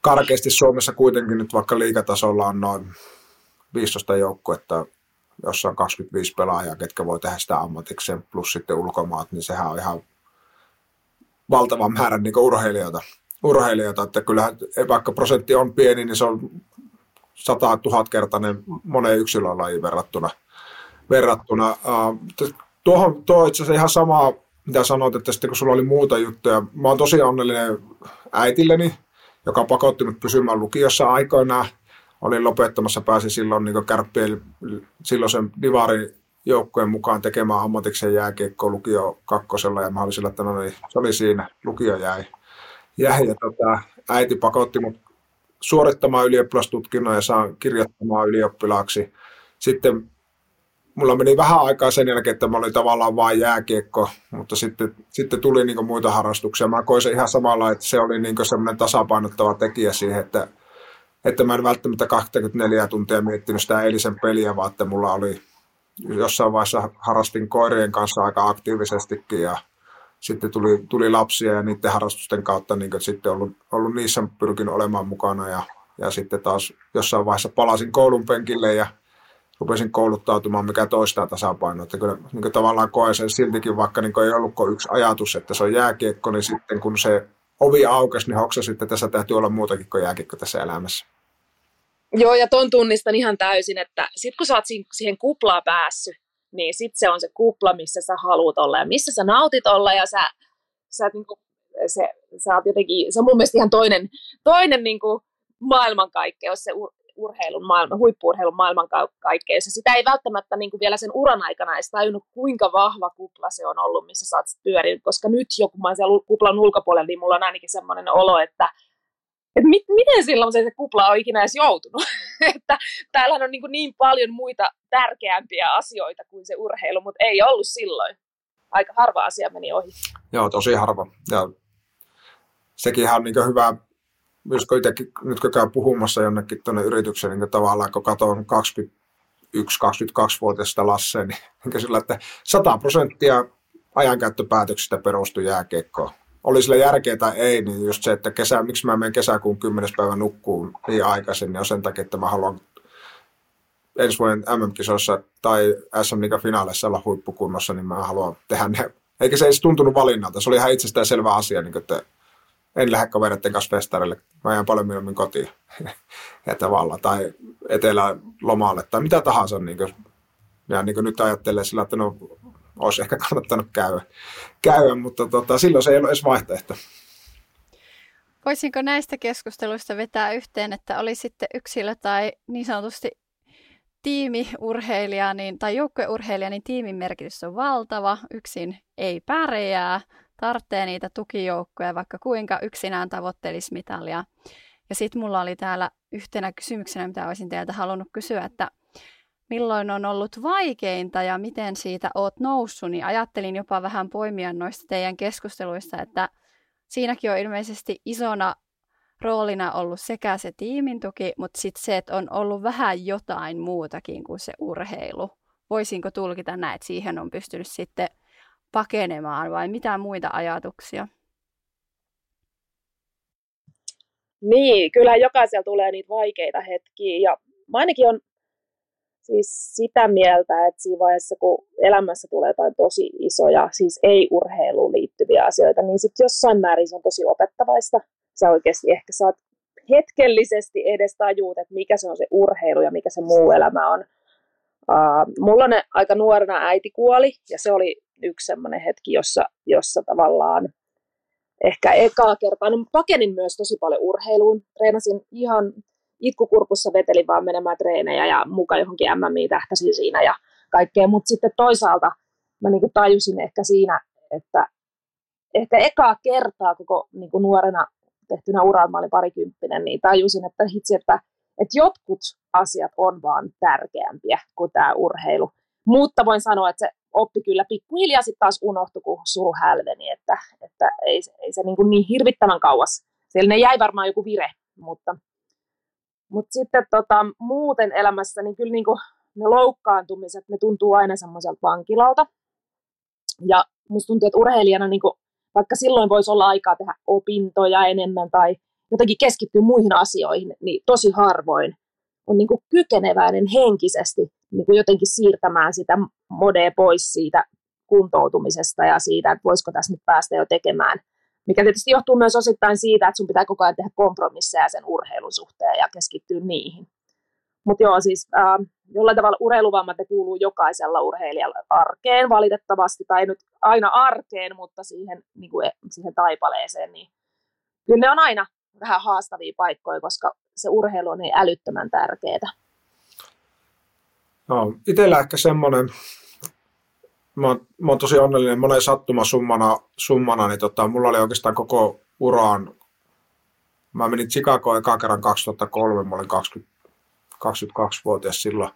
karkeasti Suomessa kuitenkin nyt vaikka liikatasolla on noin 15 joukkuetta, jossa on 25 pelaajaa, ketkä voi tehdä sitä ammatikseen, plus sitten ulkomaat, niin sehän on ihan valtavan määrän niin urheilijoita. urheilijoita. Että kyllähän vaikka prosentti on pieni, niin se on 100 000 kertainen moneen yksilölajiin verrattuna. verrattuna. Tuohon, tuo itse asiassa ihan sama, mitä sanoit, että sitten kun sulla oli muuta juttuja. Mä oon tosi onnellinen äitilleni, joka pakotti mut pysymään lukiossa aikoinaan olin lopettamassa, pääsin silloin niin kärppien silloisen Divarin joukkueen mukaan tekemään ammatiksen jääkiekkoa lukio kakkosella ja mä olin sillä, että no niin, se oli siinä, lukio jäi. jäi ja tota, äiti pakotti mut suorittamaan ylioppilastutkinnon ja saan kirjoittamaan ylioppilaaksi. Sitten mulla meni vähän aikaa sen jälkeen, että mä olin tavallaan vain jääkiekko, mutta sitten, sitten tuli niin muita harrastuksia. Mä koin se ihan samalla, että se oli niin semmoinen tasapainottava tekijä siihen, että että mä en välttämättä 24 tuntia miettinyt sitä eilisen peliä, vaan että mulla oli jossain vaiheessa harrastin koirien kanssa aika aktiivisestikin ja sitten tuli, tuli lapsia ja niiden harrastusten kautta niin sitten ollut, ollut niissä pyrkinyt olemaan mukana ja, ja sitten taas jossain vaiheessa palasin koulun penkille ja rupesin kouluttautumaan, mikä toistaa tasapainoa. Että kyllä niin tavallaan koen sen siltikin, vaikka niin ei ollutko yksi ajatus, että se on jääkiekko, niin sitten kun se ovi aukesi, niin hoksasin, että tässä täytyy olla muutakin kuin jääkiekko tässä elämässä. Joo, ja ton tunnistan ihan täysin, että sit kun sä oot siihen kuplaan päässyt, niin sit se on se kupla, missä sä haluat olla ja missä sä nautit olla ja sä, sä, niinku, se, sä oot jotenkin, se on mun mielestä ihan toinen, toinen niinku maailmankaikkeus, se urheilun maailma, huippuurheilun maailmankaikkeus. Ja sitä ei välttämättä niin kuin vielä sen uran aikana edes tajunnut, kuinka vahva kupla se on ollut, missä sä oot pyörinyt, koska nyt joku mä siellä kuplan ulkopuolella, niin mulla on ainakin semmoinen olo, että että mit, miten silloin se, se kupla on ikinä edes joutunut. <laughs> että täällä on niin, niin paljon muita tärkeämpiä asioita kuin se urheilu, mutta ei ollut silloin. Aika harva asia meni ohi. Joo, tosi harva. Ja sekin on niin hyvä, kun itsekin, nyt kun käyn puhumassa jonnekin tuonne yritykseen, niin tavallaan kun katson 21-22-vuotiaista Lasse, niin, niin sillä, että 100 prosenttia ajankäyttöpäätöksistä perustuu jääkiekkoon oli sillä järkeä tai ei, niin just se, että kesä, miksi mä menen kesäkuun 10. päivä nukkuun niin aikaisin, niin on sen takia, että mä haluan ensi vuoden MM-kisoissa tai SM Liiga finaaleissa olla huippukunnossa, niin mä haluan tehdä ne. Eikä se edes tuntunut valinnalta. Se oli ihan itsestään selvä asia, niin että en lähde kavereiden kanssa festarille. Mä jään paljon mieluummin kotiin. <laughs> ja tavallaan, tai etelä lomalle tai mitä tahansa. Niin kuin, ja niin kuin nyt ajattelee sillä, että no olisi ehkä kannattanut käydä, käydä mutta tota, silloin se ei ole edes vaihtoehto. Voisinko näistä keskusteluista vetää yhteen, että oli sitten yksilö tai niin sanotusti tiimiurheilija niin, tai joukkueurheilija, niin tiimin merkitys on valtava. Yksin ei pärjää, tarvitsee niitä tukijoukkoja, vaikka kuinka yksinään tavoittelisi mitalia. Ja sitten mulla oli täällä yhtenä kysymyksenä, mitä olisin teiltä halunnut kysyä, että milloin on ollut vaikeinta ja miten siitä oot noussut, niin ajattelin jopa vähän poimia noista teidän keskusteluista, että siinäkin on ilmeisesti isona roolina ollut sekä se tiimin tuki, mutta sitten se, että on ollut vähän jotain muutakin kuin se urheilu. Voisinko tulkita näin, että siihen on pystynyt sitten pakenemaan vai mitä muita ajatuksia? Niin, kyllä jokaisella tulee niitä vaikeita hetkiä ja mä ainakin on siis sitä mieltä, että siinä vaiheessa, kun elämässä tulee jotain tosi isoja, siis ei-urheiluun liittyviä asioita, niin sitten jossain määrin se on tosi opettavaista. Sä oikeasti ehkä saat hetkellisesti edes tajuut, että mikä se on se urheilu ja mikä se muu elämä on. Uh, mulla ne aika nuorena äiti kuoli ja se oli yksi semmoinen hetki, jossa, jossa tavallaan ehkä ekaa kertaa, no pakenin myös tosi paljon urheiluun. Treenasin ihan itkukurkussa vetelin vaan menemään treenejä ja mukaan johonkin MMI tähtäsin siinä ja kaikkea. Mutta sitten toisaalta mä niinku tajusin ehkä siinä, että ehkä ekaa kertaa koko niinku nuorena tehtynä uraan, mä olin parikymppinen, niin tajusin, että hitsi, että, että jotkut asiat on vaan tärkeämpiä kuin tämä urheilu. Mutta voin sanoa, että se oppi kyllä pikkuhiljaa sitten taas unohtui, kun suru hälveni, että, että ei, ei se niin, kuin niin hirvittävän kauas. Siellä ne jäi varmaan joku vire, mutta, mutta sitten tota, muuten elämässä, niin kyllä niin kuin ne loukkaantumiset, ne tuntuu aina semmoiselta vankilalta. Ja musta tuntuu, että urheilijana, niin kuin, vaikka silloin voisi olla aikaa tehdä opintoja enemmän tai jotenkin keskittyä muihin asioihin, niin tosi harvoin on niin kuin kykeneväinen henkisesti niin kuin jotenkin siirtämään sitä modea pois siitä kuntoutumisesta ja siitä, että voisiko tässä nyt päästä jo tekemään. Mikä tietysti johtuu myös osittain siitä, että sun pitää koko ajan tehdä kompromisseja sen urheilun suhteen ja keskittyä niihin. Mutta joo, siis äh, jollain tavalla urheiluvammat kuuluu jokaisella urheilijalla arkeen valitettavasti, tai nyt aina arkeen, mutta siihen, niin kuin, siihen taipaleeseen, niin kyllä ne on aina vähän haastavia paikkoja, koska se urheilu on niin älyttömän tärkeää. No, itsellä ehkä semmoinen, mä oon, mä oon tosi onnellinen monen sattuma summana, niin tota, mulla oli oikeastaan koko uraan, mä menin Chicagoon eka kerran 2003, mä olin 20, 22-vuotias silloin.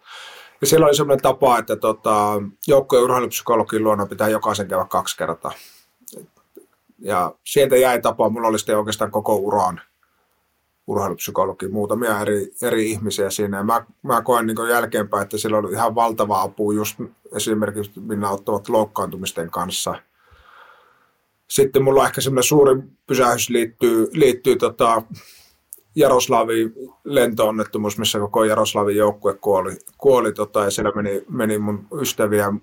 Ja siellä oli semmoinen tapa, että tota, joukkojen urheilupsykologin luona pitää jokaisen käydä kaksi kertaa. Ja sieltä jäi tapa, mulla oli sitten oikeastaan koko uraan urheilupsykologi, muutamia eri, eri ihmisiä siinä. Ja mä, mä koen niin jälkeenpäin, että sillä oli ihan valtava apu just esimerkiksi minä ottavat loukkaantumisten kanssa. Sitten mulla ehkä semmoinen suurin pysähys liittyy, liittyy tota Jaroslavin lentoonnettomuus, missä koko Jaroslavin joukkue kuoli, kuoli tota, ja siellä meni, meni mun ystäviä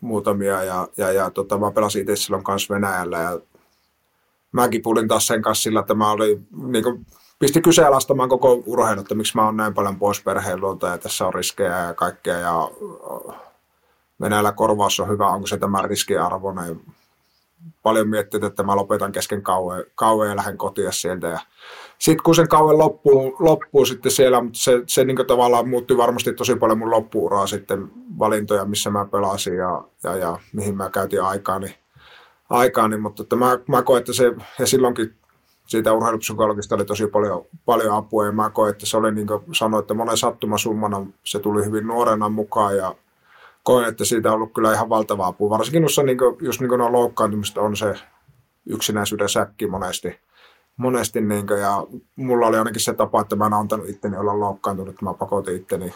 muutamia ja, ja, ja tota, mä pelasin itse silloin kanssa Venäjällä ja mäkin pulin taas sen kanssa sillä, että mä olin niin kuin, pisti kyseenalaistamaan koko urheilun, että miksi mä oon näin paljon pois perheen luolta ja tässä on riskejä ja kaikkea ja Venäjällä korvaus on hyvä, onko se tämä riskiarvoinen. Paljon miettii, että mä lopetan kesken kauan, kauan ja lähden kotiin sieltä. Ja sitten kun sen kauan loppuu, loppuu sitten siellä, mutta se, se niin tavallaan muutti varmasti tosi paljon mun loppuuraa sitten valintoja, missä mä pelasin ja, ja, ja mihin mä käytin aikaani. aikaani mutta että mä, mä koen, että se, ja silloinkin siitä urheilupsykologista oli tosi paljon, paljon apua ja mä koin, että se oli niin kuin sanoin, että monen sattumasummana se tuli hyvin nuorena mukaan ja koin, että siitä on ollut kyllä ihan valtava apu. Varsinkin noissa, niin kuin, just niin kuin no on se yksinäisyyden säkki monesti. monesti niin kuin, ja mulla oli ainakin se tapa, että mä en antanut itteni olla loukkaantunut, että mä pakotin itteni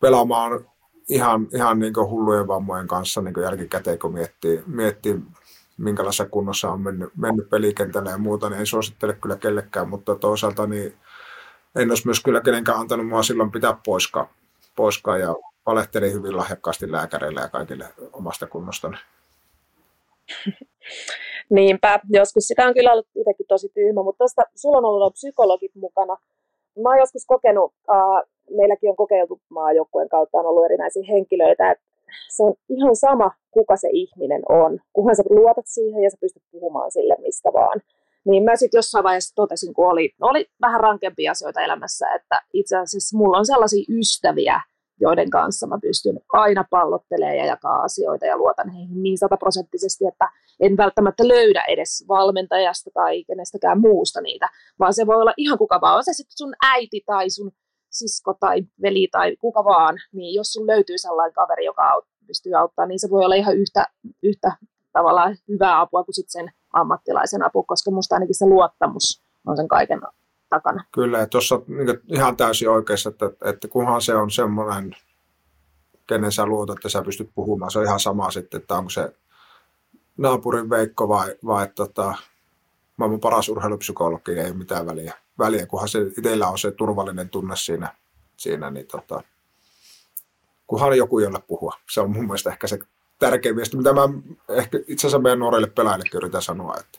pelaamaan ihan, ihan niin kuin hullujen vammojen kanssa niin kuin jälkikäteen, kun miettii, miettii minkälaisessa kunnossa on mennyt, mennyt pelikentällä ja muuta, niin ei suosittele kyllä kellekään, mutta toisaalta niin en olisi myös kyllä kenenkään antanut mua silloin pitää poiskaan, poiskaan ja valehtelin hyvin lahjakkaasti lääkäreille ja kaikille omasta kunnostani. <laughs> Niinpä, joskus sitä on kyllä ollut itsekin tosi tyhmä, mutta tuosta sulla on ollut psykologit mukana. Mä oon joskus kokenut, äh, meilläkin on kokeiltu maajoukkueen kautta, on ollut erinäisiä henkilöitä, että se on ihan sama, kuka se ihminen on, kunhan sä luotat siihen ja sä pystyt puhumaan sille mistä vaan. Niin mä sitten jossain vaiheessa totesin, kun oli, oli vähän rankempia asioita elämässä, että itse asiassa mulla on sellaisia ystäviä, joiden kanssa mä pystyn aina pallottelemaan ja jakaa asioita ja luotan heihin niin sataprosenttisesti, että en välttämättä löydä edes valmentajasta tai kenestäkään muusta niitä, vaan se voi olla ihan kuka vaan, on se sitten sun äiti tai sun sisko tai veli tai kuka vaan, niin jos sun löytyy sellainen kaveri, joka pystyy auttamaan, niin se voi olla ihan yhtä, yhtä tavallaan hyvää apua kuin sitten sen ammattilaisen apu, koska musta ainakin se luottamus on sen kaiken takana. Kyllä, tuossa niin ihan täysin oikeassa, että, että kunhan se on semmoinen, kenen sä luotat, että sä pystyt puhumaan, se on ihan sama sitten, että onko se naapurin Veikko vai, vai tota, maailman paras urheilupsykologi, ei ole mitään väliä, väliä kunhan se itsellä on se turvallinen tunne siinä, siinä niin tota, kunhan joku jolle puhua. Se on mun mielestä ehkä se tärkein viesti, mitä mä ehkä itse asiassa meidän nuorille pelaajille yritän sanoa, että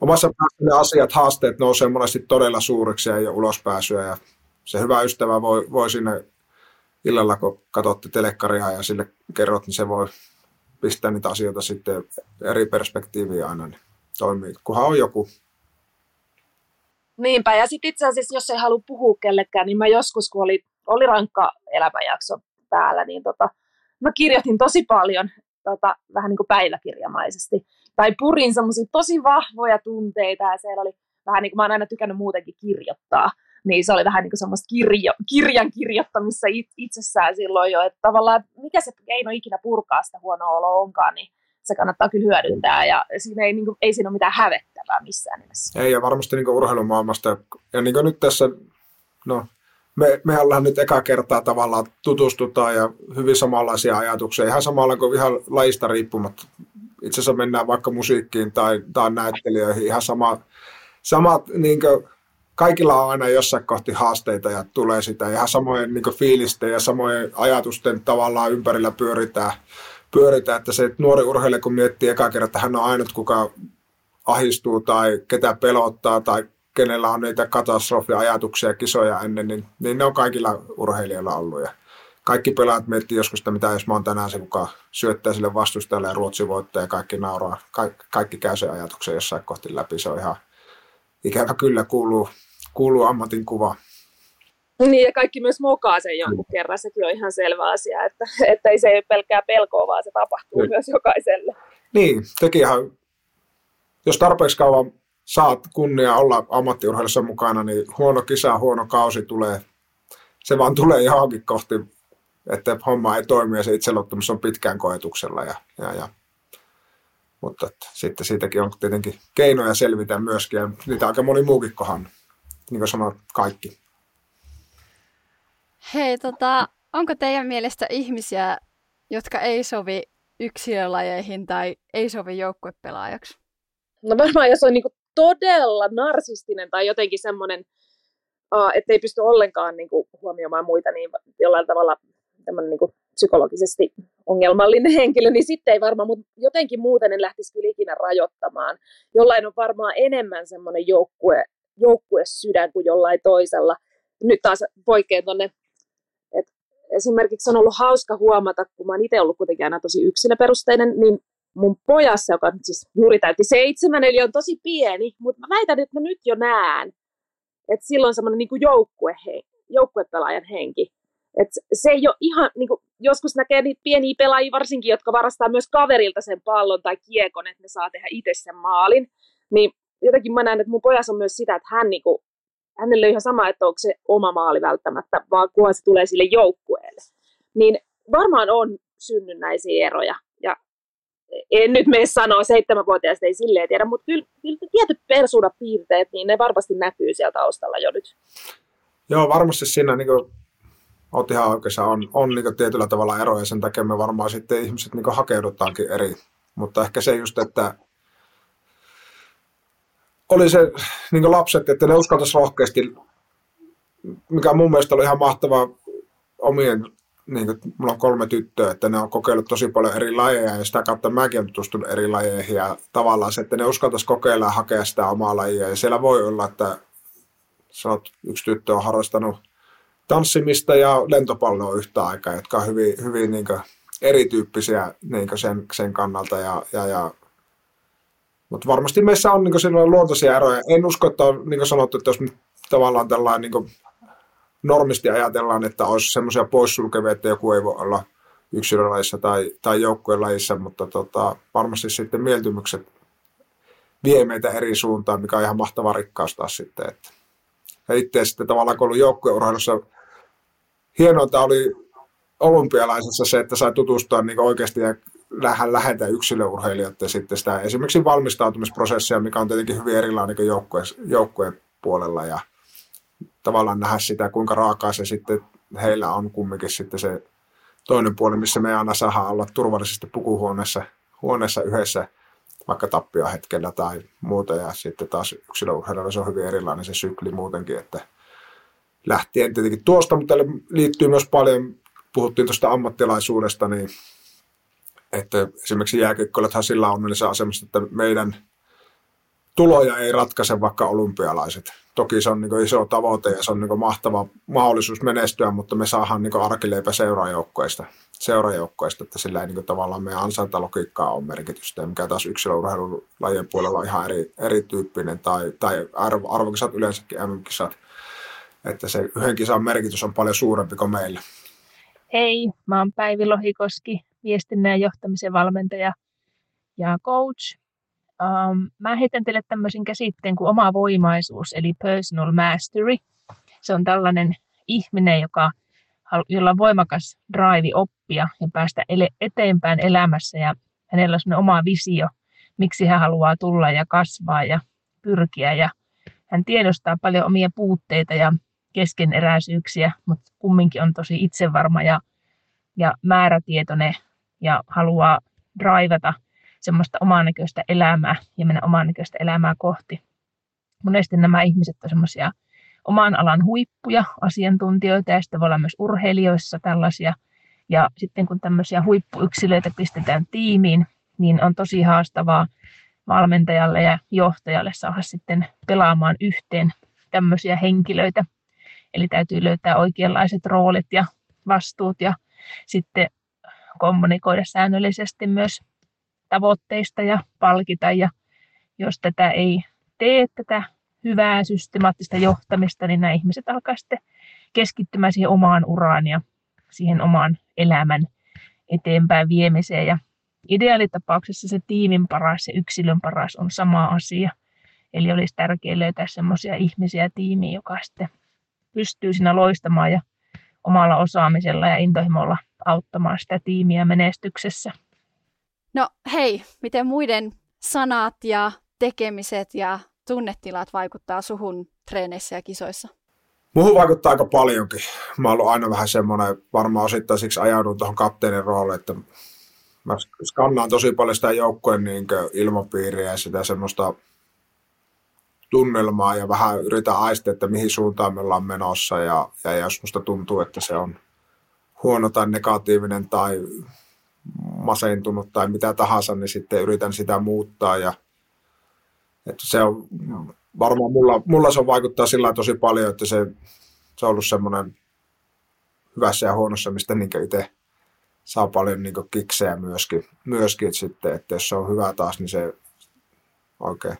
omassa päässä ne asiat, haasteet nousee monesti todella suuriksi ja ei ole ulospääsyä ja se hyvä ystävä voi, voi sinne illalla, kun katsotte telekkaria ja sille kerrot, niin se voi pistää niitä asioita sitten eri perspektiiviä aina, niin toimii, kunhan on joku. Niinpä, ja sitten itse asiassa, jos ei halua puhua kellekään, niin mä joskus, kun oli, oli rankka elämänjakso päällä, niin tota, mä kirjoitin tosi paljon tota, vähän niin kuin päiväkirjamaisesti. Tai purin semmoisia tosi vahvoja tunteita ja siellä oli vähän niin kuin mä oon aina tykännyt muutenkin kirjoittaa. Niin se oli vähän niin kuin semmoista kirjo, kirjan kirjoittamissa itsessään silloin jo, että tavallaan mikä se keino ikinä purkaa sitä huonoa oloa onkaan, niin se kannattaa kyllä hyödyntää ja siinä ei, niin kuin, ei siinä ole mitään hävettävää missään nimessä. Ei ja varmasti niin urheilumaailmasta. Ja niin nyt tässä, no me, me ollaan nyt eka kertaa tavallaan tutustutaan ja hyvin samanlaisia ajatuksia, ihan samalla kuin ihan lajista riippumatta. Itse asiassa mennään vaikka musiikkiin tai, tai näyttelijöihin, ihan sama, samat, niin kuin, kaikilla on aina jossain kohti haasteita ja tulee sitä, ihan samojen niin fiilisten ja samojen ajatusten tavallaan ympärillä pyöritään, pyöritään että se että nuori urheilija kun miettii eka kerran, että hän on ainut, kuka ahistuu tai ketä pelottaa tai kenellä on niitä katastrofiajatuksia kisoja ennen, niin, niin ne on kaikilla urheilijoilla ollut. Ja kaikki pelaajat miettii joskus, että mitä jos mä oon tänään se, kuka syöttää sille vastustajalle ja Ruotsi voittaa ja kaikki nauraa. Ka- kaikki käy sen ajatuksen jossain kohti läpi. Se on ihan ikävä kyllä kuuluu, kuuluu ammatin kuva. <laughs> Niin ja kaikki myös mokaa sen jonkun mm. kerran, sekin on ihan selvä asia, että, <laughs> että ei se ole pelkkää pelkoa, vaan se tapahtuu mm. myös jokaiselle. Niin, tekihän, jos tarpeeksi kauan saat kunnia olla ammattiurheilussa mukana, niin huono kisa, huono kausi tulee. Se vaan tulee johonkin kohti, että homma ei toimi ja se itseluottamus on pitkään koetuksella. Ja, ja, ja. Mutta että, sitten siitäkin on tietenkin keinoja selvitä myöskin ja niitä aika moni muukin kohan, niin kuin sanoit, kaikki. Hei, tota, onko teidän mielestä ihmisiä, jotka ei sovi yksilölajeihin tai ei sovi joukkuepelaajaksi? No varmaan jos on niinku todella narsistinen tai jotenkin semmoinen, että ei pysty ollenkaan niin kuin, huomioimaan muita, niin jollain tavalla tämmöinen niin kuin, psykologisesti ongelmallinen henkilö, niin sitten ei varmaan, mutta jotenkin muuten en lähtisi kyllä ikinä rajoittamaan. Jollain on varmaan enemmän semmoinen joukkue, joukkue sydän kuin jollain toisella. Nyt taas poikkean tuonne, esimerkiksi on ollut hauska huomata, kun mä oon itse ollut kuitenkin aina tosi yksilöperusteinen, niin mun pojassa, joka nyt siis juuri täytti seitsemän, eli on tosi pieni, mutta mä väitän, että mä nyt jo näen, että silloin semmoinen niin joukkue, joukkuepelaajan henki. Et se ei ole ihan, niin kuin, joskus näkee niitä pieniä pelaajia varsinkin, jotka varastaa myös kaverilta sen pallon tai kiekon, että ne saa tehdä itse sen maalin. Niin jotenkin mä näen, että mun pojas on myös sitä, että hän niin kuin, hänelle on ihan sama, että onko se oma maali välttämättä, vaan kunhan se tulee sille joukkueelle. Niin varmaan on synnynnäisiä eroja. Ja en nyt mene sanoa, seitsemänvuotiaista ei silleen tiedä, mutta kyllä, kyllä tietyt persuudapiirteet, niin ne varmasti näkyy siellä taustalla jo nyt. Joo, varmasti siinä niin kuin, olet ihan oikeassa, on, on niin tietyllä tavalla eroja, sen takia me varmaan sitten ihmiset niin hakeudutaankin eri. Mutta ehkä se just, että oli se niin lapset, että ne uskaltaisi rohkeasti, mikä mun mielestä oli ihan mahtavaa omien niin kuin, mulla on kolme tyttöä, että ne on kokeillut tosi paljon eri lajeja ja sitä kautta mäkin olen tutustunut eri lajeihin ja tavallaan se, että ne uskaltaisi kokeilla ja hakea sitä omaa lajia. Ja siellä voi olla, että sanot, yksi tyttö on harrastanut tanssimista ja lentopalloa yhtä aikaa, jotka on hyvin, hyvin niin kuin, erityyppisiä niin sen, sen kannalta ja, ja, ja Mutta varmasti meissä on niin luontaisia eroja. En usko, että on niin sanottu, että jos tavallaan tällainen niin normisti ajatellaan, että olisi semmoisia poissulkevia, että joku ei voi olla yksilölajissa tai, tai joukkueen lajissa, mutta tota, varmasti sitten mieltymykset vie meitä eri suuntaan, mikä on ihan mahtava rikkaus taas sitten. Että. Ja itse sitten tavallaan kun ollut joukkueurheilussa, hienointa oli olympialaisessa se, että sai tutustua niin oikeasti ja lähän läheltä yksilöurheilijoiden sitten sitä esimerkiksi valmistautumisprosessia, mikä on tietenkin hyvin erilainen kuin joukkueen, joukkueen puolella ja tavallaan nähdä sitä, kuinka raakaa se sitten heillä on kumminkin sitten se toinen puoli, missä me aina saadaan olla turvallisesti pukuhuoneessa huoneessa yhdessä vaikka tappiohetkellä tai muuta. Ja sitten taas yksilöurheilulla se on hyvin erilainen se sykli muutenkin, että lähtien tietenkin tuosta, mutta liittyy myös paljon, puhuttiin tuosta ammattilaisuudesta, niin että esimerkiksi jääkiekkoilethan sillä onnellisessa asemassa, että meidän tuloja ei ratkaise vaikka olympialaiset. Toki se on niin iso tavoite ja se on niin mahtava mahdollisuus menestyä, mutta me saadaan niin arkileipä seurajoukkoista, seurajoukkoista, että sillä ei niin tavallaan meidän ansantalogiikkaa ole merkitystä, mikä taas yksilöurheilulajien puolella on ihan eri, erityyppinen, tai, tai arvo, arvokisat yleensäkin MM-kisat, että se yhden kisan merkitys on paljon suurempi kuin meillä. Hei, mä oon Päivi Lohikoski, viestinnän ja johtamisen valmentaja ja coach. Um, mä heitän teille tämmöisen käsitteen kuin oma voimaisuus, eli personal mastery. Se on tällainen ihminen, joka, jolla on voimakas drive oppia ja päästä eteenpäin elämässä. Ja hänellä on oma visio, miksi hän haluaa tulla ja kasvaa ja pyrkiä. Ja hän tiedostaa paljon omia puutteita ja keskeneräisyyksiä, mutta kumminkin on tosi itsevarma ja, ja määrätietoinen ja haluaa drivata – semmoista oman näköistä elämää ja mennä oman näköistä elämää kohti. Monesti nämä ihmiset ovat semmoisia oman alan huippuja, asiantuntijoita ja sitten voi olla myös urheilijoissa tällaisia. Ja sitten kun tämmöisiä huippuyksilöitä pistetään tiimiin, niin on tosi haastavaa valmentajalle ja johtajalle saada sitten pelaamaan yhteen tämmöisiä henkilöitä. Eli täytyy löytää oikeanlaiset roolit ja vastuut ja sitten kommunikoida säännöllisesti myös tavoitteista ja palkita. Ja jos tätä ei tee, tätä hyvää systemaattista johtamista, niin nämä ihmiset alkaa sitten keskittymään siihen omaan uraan ja siihen omaan elämän eteenpäin viemiseen. Ja ideaalitapauksessa se tiimin paras ja yksilön paras on sama asia. Eli olisi tärkeää löytää sellaisia ihmisiä tiimiin, joka sitten pystyy siinä loistamaan ja omalla osaamisella ja intohimolla auttamaan sitä tiimiä menestyksessä. No hei, miten muiden sanat ja tekemiset ja tunnetilat vaikuttaa suhun treeneissä ja kisoissa? Muuhun vaikuttaa aika paljonkin. Mä oon ollut aina vähän semmoinen, varmaan osittain siksi ajaudun tuohon kapteenin rooliin, että mä skannaan tosi paljon sitä joukkojen niin ilmapiiriä ja sitä semmoista tunnelmaa ja vähän yritän aistia, että mihin suuntaan me ollaan menossa ja, ja jos musta tuntuu, että se on huono tai negatiivinen tai masentunut tai mitä tahansa, niin sitten yritän sitä muuttaa ja että se on varmaan mulla, mulla se on vaikuttaa sillä tosi paljon, että se, se on ollut semmoinen hyvässä ja huonossa, mistä niin itse saa paljon niin kiksejä myöskin, myöskin sitten, että jos se on hyvä taas, niin se oikein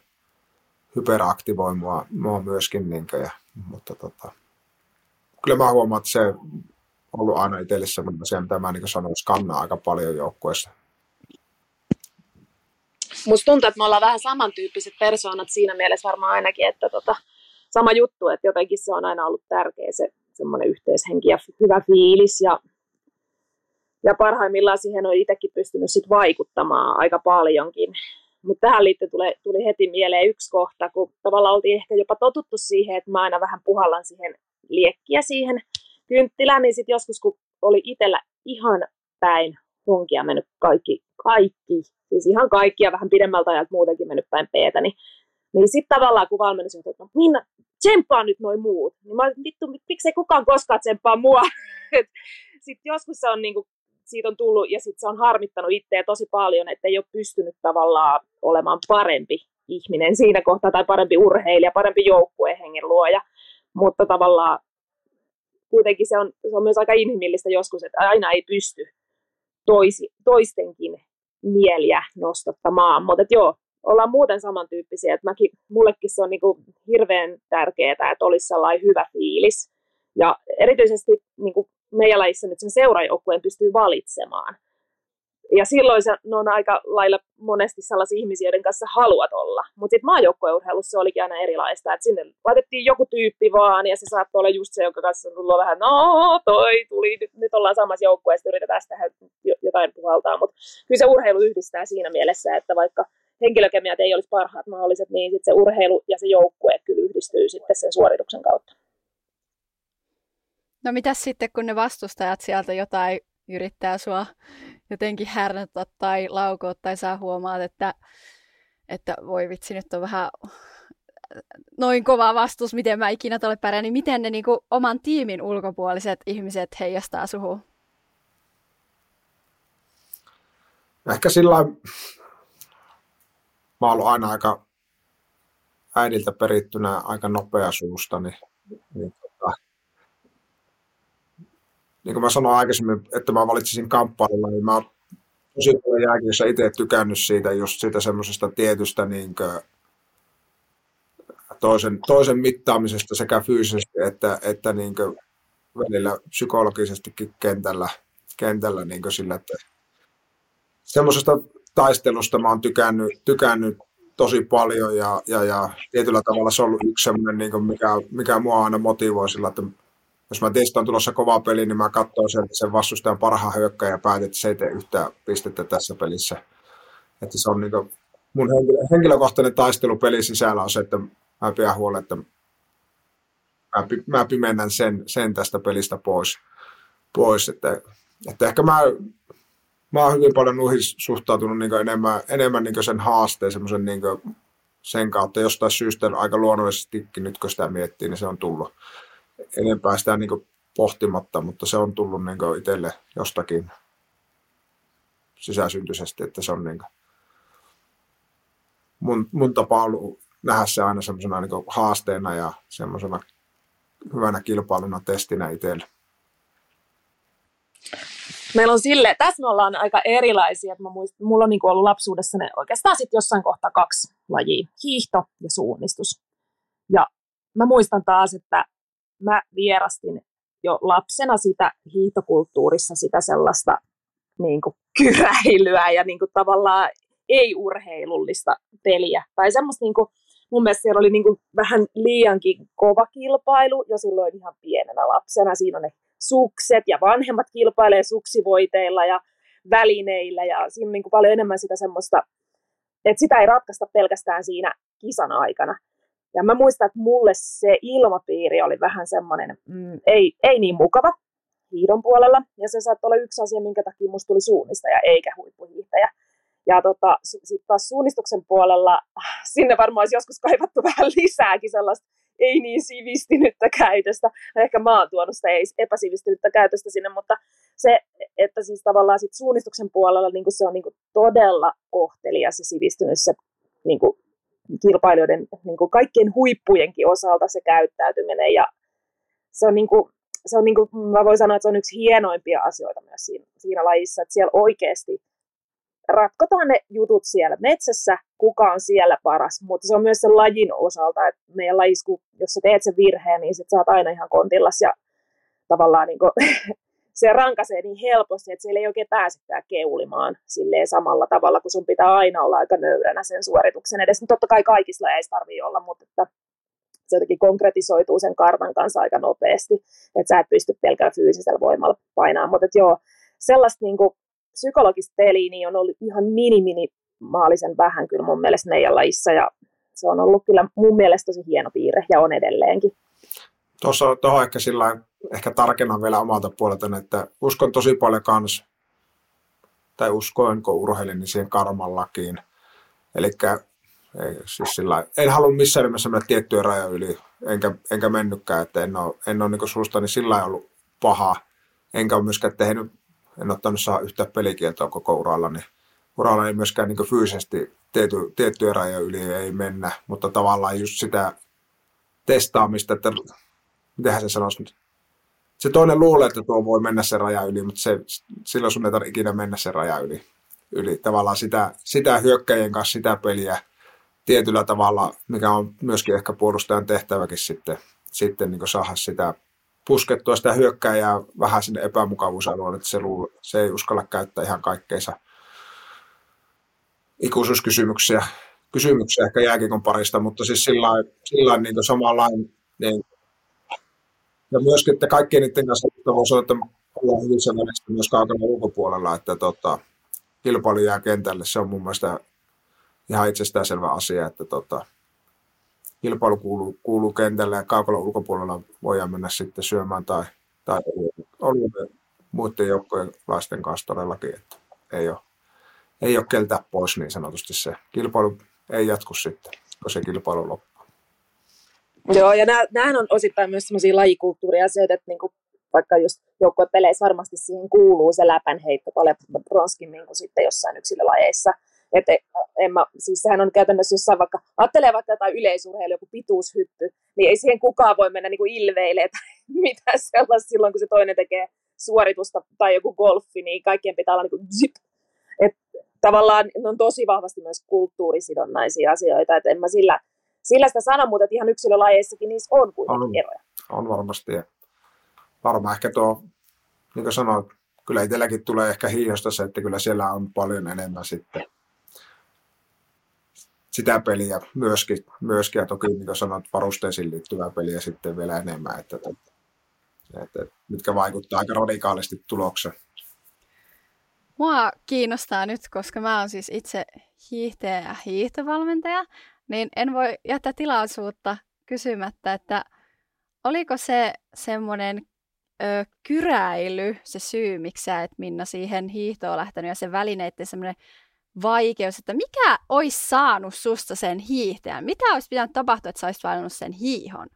hyperaktivoi mua, mua myöskin. Niin kuin, ja, mutta tota, kyllä mä huomaan, että se ollut aina itselle sellainen asia, mitä mä niin sanoin, skannaa aika paljon joukkueessa. Musta tuntuu, että me ollaan vähän samantyyppiset persoonat siinä mielessä varmaan ainakin, että tota, sama juttu, että jotenkin se on aina ollut tärkeä se semmoinen yhteishenki ja hyvä fiilis ja, ja parhaimmillaan siihen on itsekin pystynyt sit vaikuttamaan aika paljonkin. Mutta tähän liittyen tuli, tuli heti mieleen yksi kohta, kun tavallaan oltiin ehkä jopa totuttu siihen, että mä aina vähän puhallan siihen liekkiä siihen kynttilä, niin sitten joskus kun oli itsellä ihan päin honkia mennyt kaikki, kaikki, siis ihan kaikki ja vähän pidemmältä ajalta muutenkin mennyt päin peetä, niin, niin sitten tavallaan kun valmennus että no, Minna, tsemppaa nyt noin muut. Niin mä olin, vittu, miksei kukaan koskaan tsemppaa mua. <laughs> sitten joskus se on niinku, siitä on tullut ja sitten se on harmittanut itseä tosi paljon, että ei ole pystynyt tavallaan olemaan parempi ihminen siinä kohtaa tai parempi urheilija, parempi joukkuehengen luoja. Mutta tavallaan kuitenkin se on, se on myös aika inhimillistä joskus, että aina ei pysty toisi, toistenkin mieliä nostattamaan. Mutta joo, ollaan muuten samantyyppisiä, että mäkin, mullekin se on niin kuin hirveän tärkeää, että olisi sellainen hyvä fiilis. Ja erityisesti niin kuin meidän lajissa nyt sen seurajoukkueen pystyy valitsemaan. Ja silloin se, ne on aika lailla monesti sellaisia ihmisiä, joiden kanssa haluat olla. Mutta sitten maajoukkueurheilussa se olikin aina erilaista, että sinne laitettiin joku tyyppi vaan, ja se saattoi olla just se, jonka kanssa tullut vähän, no toi tuli, nyt, nyt ollaan samassa joukkueessa, yritetään tehdä jotain puhaltaa. Mutta kyllä se urheilu yhdistää siinä mielessä, että vaikka henkilökemiat ei olisi parhaat mahdolliset, niin sit se urheilu ja se joukkue kyllä yhdistyy sitten sen suorituksen kautta. No mitä sitten, kun ne vastustajat sieltä jotain yrittää sua jotenkin härnätä tai laukoa tai sä huomaat, että, että voi vitsi, nyt on vähän noin kova vastus, miten mä ikinä ole pärjää, niin miten ne niin kuin, oman tiimin ulkopuoliset ihmiset heijastaa suhun? Ehkä sillä mä oon aina aika äidiltä perittynä aika nopea suusta, niin, niin, niin kuin mä sanoin aikaisemmin, että mä valitsisin kamppailulla, niin mä oon tosi paljon jääkiössä itse tykännyt siitä, just siitä semmoisesta tietystä niin kuin, toisen, toisen mittaamisesta sekä fyysisesti että, että niin kuin, välillä psykologisestikin kentällä, kentällä niin kuin sillä, että semmoisesta taistelusta mä oon tykännyt, tykännyt tosi paljon ja, ja, ja tietyllä tavalla se on ollut yksi semmoinen, niin mikä, mikä mua aina motivoi sillä, että jos mä testaan tulossa kova peli, niin mä katson sen, sen vastustajan parhaan hyökkäjä ja päätän, että se ei tee yhtään pistettä tässä pelissä. Että se on niin mun henkilö, henkilökohtainen taistelu pelin sisällä on se, että mä pidän huolen, että mä, mä pimennän sen, sen tästä pelistä pois. pois että, että ehkä mä mä oon hyvin paljon nuihin suhtautunut niin enemmän, enemmän niin sen haasteen niin sen kautta jostain syystä aika luonnollisestikin nyt kun sitä miettii, niin se on tullut enempää sitä niin pohtimatta, mutta se on tullut niin itselle jostakin sisäsyntyisesti, että se on niin mun, mun tapa ollut nähdä se aina semmoisena niin haasteena ja semmoisena hyvänä kilpailuna testinä itselle meillä on sille, tässä me ollaan aika erilaisia, mä muistan, mulla on niin ollut lapsuudessa ne oikeastaan sitten jossain kohtaa kaksi lajia, hiihto ja suunnistus. Ja mä muistan taas, että mä vierastin jo lapsena sitä hiihtokulttuurissa sitä sellaista niin kuin kyräilyä ja niin kuin tavallaan ei-urheilullista peliä. Tai semmoista, niin kuin, mun mielestä siellä oli niin kuin vähän liiankin kova kilpailu jo silloin ihan pienenä lapsena. Siinä on ne sukset ja vanhemmat kilpailee suksivoiteilla ja välineillä ja siinä on niin kuin paljon enemmän sitä semmoista, että sitä ei ratkaista pelkästään siinä kisan aikana. Ja mä muistan, että mulle se ilmapiiri oli vähän semmoinen, mm, ei, ei niin mukava hiidon puolella. Ja se saattoi olla yksi asia, minkä takia musta tuli suunnistaja eikä huippuhiihtäjä. Ja tota, sitten taas suunnistuksen puolella, sinne varmaan olisi joskus kaivattu <laughs> vähän lisääkin sellaista ei niin sivistynyttä käytöstä. Ehkä mä oon tuonut sitä epäsivistynyttä käytöstä sinne, mutta se, että siis tavallaan sit suunnistuksen puolella niin se on niin todella kohtelias ja sivistynyt se niin kilpailijoiden niin kaikkien huippujenkin osalta se käyttäytyminen. Ja se on, niin kuin, se on niin kuin, mä voin sanoa, että se on yksi hienoimpia asioita myös siinä, siinä lajissa, että siellä oikeasti ratkotaan ne jutut siellä metsässä, kuka on siellä paras, mutta se on myös sen lajin osalta, että meidän lajissa, jos sä teet sen virheen, niin sit sä oot aina ihan kontillas ja tavallaan niin kuin, <laughs> se rankaisee niin helposti, että siellä ei oikein pääsekään keulimaan silleen samalla tavalla, kun sun pitää aina olla aika nöyränä sen suorituksen edes. Totta kai kaikissa ei tarvitse olla, mutta että se jotenkin konkretisoituu sen kartan kanssa aika nopeasti, että sä et pysty pelkällä fyysisellä voimalla painamaan, mutta joo, sellaista niin kuin, psykologista peliä niin on ollut ihan mini-minimaalisen vähän kyllä mun mielestä meidän lajissa ja se on ollut kyllä mun mielestä tosi hieno piirre ja on edelleenkin. Tuossa tuohon ehkä sillä ehkä tarkennan vielä omalta puolelta, että uskon tosi paljon kans, tai uskoinko urheilin, niin siihen karman lakiin. Eli siis sillä, en halua missään nimessä mennä tiettyä raja yli, enkä, enkä mennytkään, että en ole, en ole niin suustani sillä ollut paha, enkä ole myöskään tehnyt en ottanut saa yhtä pelikieltoa koko uralla, niin uralla ei myöskään niin fyysisesti tietty, tiettyjä rajoja yli ei mennä, mutta tavallaan just sitä testaamista, että mitenhän se sanoisi nyt, se toinen luulee, että tuo voi mennä se raja yli, mutta se, silloin sun ei tarvitse ikinä mennä se raja yli. yli. Tavallaan sitä, sitä hyökkäjien kanssa sitä peliä tietyllä tavalla, mikä on myöskin ehkä puolustajan tehtäväkin sitten, sitten niin saada sitä puskettua sitä hyökkääjää vähän sinne epämukavuusalueelle, että se, luul, se ei uskalla käyttää ihan kaikkeensa ikuisuuskysymyksiä kysymyksiä ehkä jääkikon parista, mutta siis sillä niin samanlainen. Niin, ja myöskin, että kaikkien niiden kanssa voi sanoa, että ollaan hyvin sellaista myös kaukana ulkopuolella, että tota, kilpailu jää kentälle. Se on mun mielestä ihan itsestäänselvä asia, että tota, kilpailu kuuluu, kuuluu kentälle ja kaukana ulkopuolella voidaan mennä sitten syömään tai, tai oluen muiden joukkojen laisten kanssa todellakin, että ei ole, ei ole keltää pois niin sanotusti se. Kilpailu ei jatku sitten, kun se kilpailu loppuu. Joo, ja näähän on osittain myös semmoisia lajikulttuuriasioita, että niinku, vaikka just joukkuepeleissä varmasti siihen kuuluu se läpänheitto paljon bronskimmin kuin sitten jossain yksilölajeissa. Että en mä, siis sehän on käytännössä jossain vaikka, ajattelee vaikka jotain yleisurheilu, joku pituushyppy, niin ei siihen kukaan voi mennä niin ilveille tai <laughs> mitään sellaista silloin, kun se toinen tekee suoritusta tai joku golfi, niin kaikkien pitää olla niin kuin zip. Et tavallaan ne on tosi vahvasti myös kulttuurisidonnaisia asioita, että en mä sillä, sillä sitä sano, mutta ihan yksilölajeissakin niissä on kuitenkin on, eroja. On varmasti. Ja varmaan ehkä tuo, niin kuin sanoit, kyllä itselläkin tulee ehkä hiiosta se, että kyllä siellä on paljon enemmän sitten sitä peliä myöskin, ja toki niin kuin sanoit, varusteisiin liittyvää peliä sitten vielä enemmän, että, että, että mitkä vaikuttaa aika radikaalisti tulokseen. Mua kiinnostaa nyt, koska mä oon siis itse hiihtäjä ja hiihtovalmentaja, niin en voi jättää tilaisuutta kysymättä, että oliko se semmoinen ö, kyräily se syy, miksi sä et Minna siihen hiihtoon lähtenyt ja sen välineiden semmoinen vaikeus, että mikä olisi saanut susta sen hiihtäjän? Mitä olisi pitänyt tapahtua, että sä olisit valinnut sen hiihon?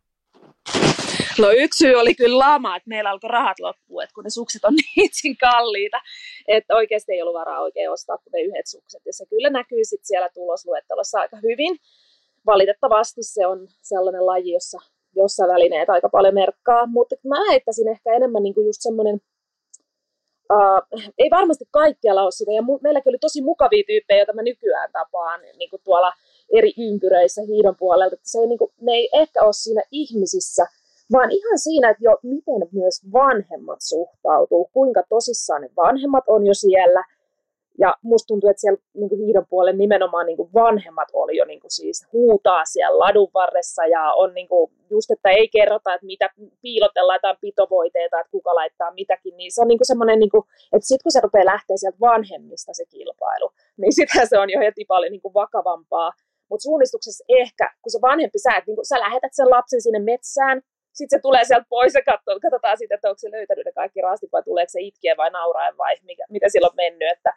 No yksi syy oli kyllä lama, että meillä alkoi rahat loppua, että kun ne sukset on <laughs> niin kalliita, että oikeasti ei ollut varaa oikein ostaa kuin ne yhdet sukset. Ja se kyllä näkyy sitten siellä tulosluettelossa aika hyvin. Valitettavasti se on sellainen laji, jossa, jossa välineet aika paljon merkkaa, mutta mä heittäisin ehkä enemmän niin kuin just semmoinen Uh, ei varmasti kaikkialla ole sitä, ja mu- meilläkin oli tosi mukavia tyyppejä, joita mä nykyään tapaan niin kuin tuolla eri ympyröissä hiidon puolelta, että se ei, niin kuin, ne ei ehkä ole siinä ihmisissä, vaan ihan siinä, että jo miten myös vanhemmat suhtautuu, kuinka tosissaan ne vanhemmat on jo siellä, ja musta tuntuu, että siellä niin kuin hiidon puolella nimenomaan niin kuin vanhemmat oli jo niin kuin siis huutaa siellä ladun varressa ja on niin kuin just, että ei kerrota, että mitä piilotellaan jotain pitovoiteita, että kuka laittaa mitäkin, niin se on niin kuin semmoinen, niin kuin, että sitten kun se rupeaa lähteä sieltä vanhemmista se kilpailu, niin sitä se on jo heti paljon niin kuin vakavampaa. Mutta suunnistuksessa ehkä, kun se vanhempi sä, että niin kuin sä lähetät sen lapsen sinne metsään, sitten se tulee sieltä pois ja katsoo, katsotaan sitten, että onko se löytänyt ne kaikki rastit vai tuleeko se itkeä vai nauraa vai mikä, mitä sillä on mennyt. Että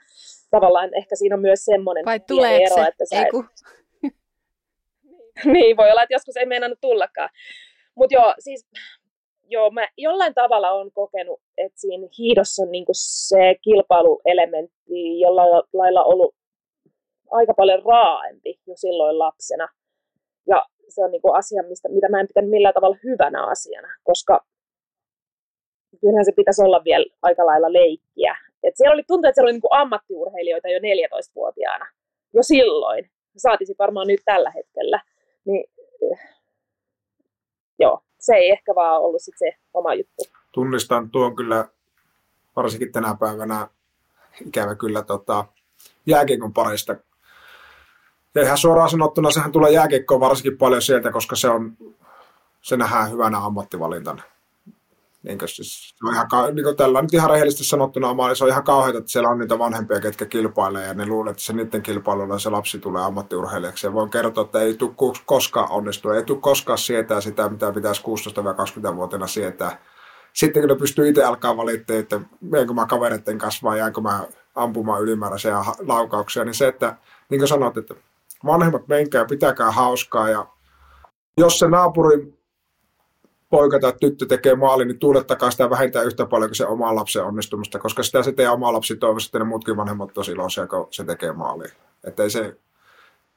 tavallaan ehkä siinä on myös semmoinen vai ero, se? että sä Eiku. et... <laughs> niin, voi olla, että joskus ei meinannut tullakaan. Mutta joo, siis joo, mä jollain tavalla on kokenut, että siinä hiidossa on niinku se kilpailuelementti jollain lailla ollut aika paljon raaempi jo silloin lapsena. Ja se on niinku asia, mistä, mitä mä en pitänyt millään tavalla hyvänä asiana, koska kyllähän se pitäisi olla vielä aika lailla leikkiä. Et siellä oli, tuntui, että siellä oli niinku ammattiurheilijoita jo 14-vuotiaana, jo silloin. Saatisit varmaan nyt tällä hetkellä. Niin, äh, joo, se ei ehkä vaan ollut sit se oma juttu. Tunnistan tuon kyllä varsinkin tänä päivänä ikävä kyllä tota, jääkiekon parista ja ihan suoraan sanottuna sehän tulee jääkiekkoon varsinkin paljon sieltä, koska se on, se nähdään hyvänä ammattivalintana. Niin siis, se on ihan, niin kuin tällä nyt ihan rehellisesti sanottuna, se on ihan kauheata, että siellä on niitä vanhempia, ketkä kilpailee, ja ne luulee, että se niiden kilpailulla se lapsi tulee ammattiurheilijaksi. Ja voin kertoa, että ei tule koskaan onnistua, ei tule koskaan sietää sitä, mitä pitäisi 16-20-vuotiaana sietää. Sitten kun ne pystyy itse alkaa valittaa, että menenkö mä kavereiden kanssa vai jäänkö mä ampumaan ylimääräisiä laukauksia, niin se, että niin kuin sanot, että vanhemmat menkää, pitäkää hauskaa ja jos se naapurin poika tai tyttö tekee maali, niin tuulettakaa sitä vähintään yhtä paljon kuin se oma lapsen onnistumista, koska sitä se teidän oma lapsi toivoisi, että ne muutkin vanhemmat tosi iloisia, kun se tekee maali. Että ei se,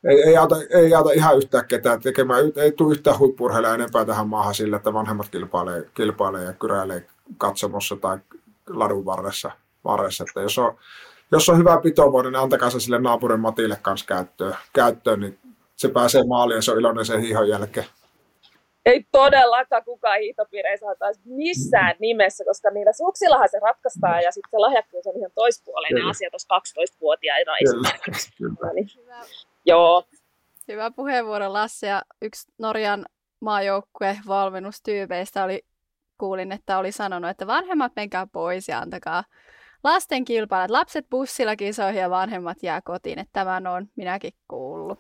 ei, ei, auta, ei auta ihan yhtään ketään tekemään, ei tule yhtään huippurheilua enempää tähän maahan sillä, että vanhemmat kilpailee, kilpailee ja kyräilee katsomossa tai ladun varressa. varressa. Että jos on jos on hyvä pitovuori, niin antakaa se sille naapurin Matille kanssa käyttöön, käyttöön niin se pääsee maaliin ja se on iloinen sen hihon jälkeen. Ei todellakaan kukaan hiihtopiireissä taas missään nimessä, koska niillä suksillahan se ratkaistaan ja sitten se lahjakkuus on ihan toispuoleinen Kyllä. asia tuossa 12-vuotiaina esimerkiksi. Kyllä. Niin. Hyvä. Joo. Hyvä puheenvuoro Lasse ja yksi Norjan maajoukkue valmennustyypeistä oli, kuulin, että oli sanonut, että vanhemmat menkää pois ja antakaa lasten kilpailut. Lapset bussilla kisoihin ja vanhemmat jää kotiin. Että tämän on minäkin kuullut.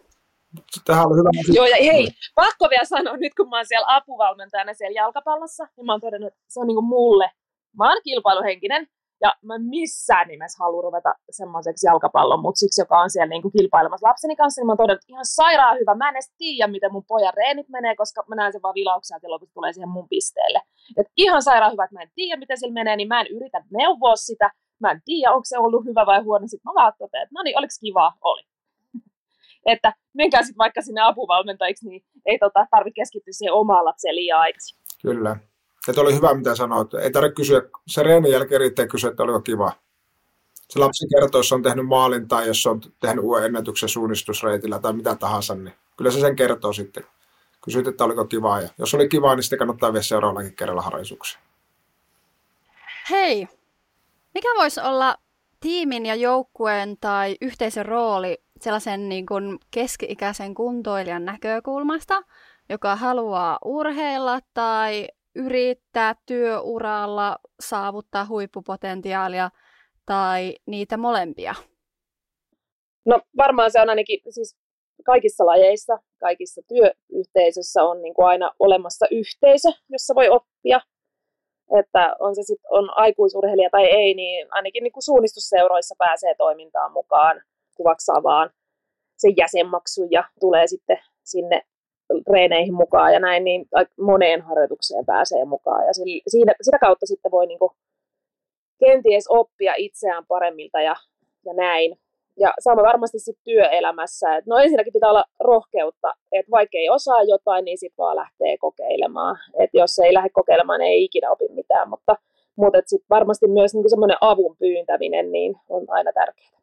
Tähän oli hyvä Joo, ja hei, pakko vielä sanoa, nyt kun mä oon siellä apuvalmentajana siellä jalkapallossa, niin mä oon todennut, että se on niinku mulle. Mä oon kilpailuhenkinen, ja mä missään nimessä haluan ruveta semmoiseksi jalkapallon mutsiksi, joka on siellä niinku kilpailemassa lapseni kanssa, niin mä oon todennut, että ihan sairaan hyvä. Mä en edes tiedä, miten mun pojan reenit menee, koska mä näen sen vaan vilauksia, että kun tulee siihen mun pisteelle. Et ihan sairaan hyvä, että mä en tiedä, miten sillä menee, niin mä en yritä neuvoa sitä. Mä en tiedä, onko se ollut hyvä vai huono. Sitten mä vaan totean, että no niin, oliko kiva? Oli. <laughs> että menkää sitten vaikka sinne apuvalmentajiksi, niin ei tota, tarvitse keskittyä siihen omaan lapseen liian aikaisin. Kyllä. Että oli hyvä, mitä sanoit. Ei tarvitse kysyä, se reenin jälkeen riittää kysyä, että oliko kiva. Se lapsi kertoo, jos on tehnyt maalin tai jos on tehnyt uuden ennätyksen suunnistusreitillä tai mitä tahansa, niin kyllä se sen kertoo sitten. Kysyt, että oliko kiva ja jos oli kiva, niin sitten kannattaa vielä seuraavallakin kerralla harjoituksia. Hei, mikä voisi olla tiimin ja joukkueen tai yhteisön rooli sellaisen niin kuin keski-ikäisen kuntoilijan näkökulmasta, joka haluaa urheilla tai yrittää työuralla saavuttaa huippupotentiaalia tai niitä molempia? No varmaan se on ainakin siis kaikissa lajeissa, kaikissa työyhteisöissä on niin kuin aina olemassa yhteisö, jossa voi oppia. Että on se sitten on aikuisurheilija tai ei, niin ainakin niin suunnistusseuroissa pääsee toimintaan mukaan maksaa vaan sen jäsenmaksu ja tulee sitten sinne treeneihin mukaan ja näin, niin moneen harjoitukseen pääsee mukaan. Ja siinä, sitä kautta sitten voi niin kuin kenties oppia itseään paremmilta ja, ja näin. Ja sama varmasti sitten työelämässä. Et no ensinnäkin pitää olla rohkeutta, että vaikka ei osaa jotain, niin sitten vaan lähtee kokeilemaan. Et jos ei lähde kokeilemaan, niin ei ikinä opi mitään. Mutta, mutta sitten varmasti myös niin semmoinen avun pyyntäminen niin on aina tärkeää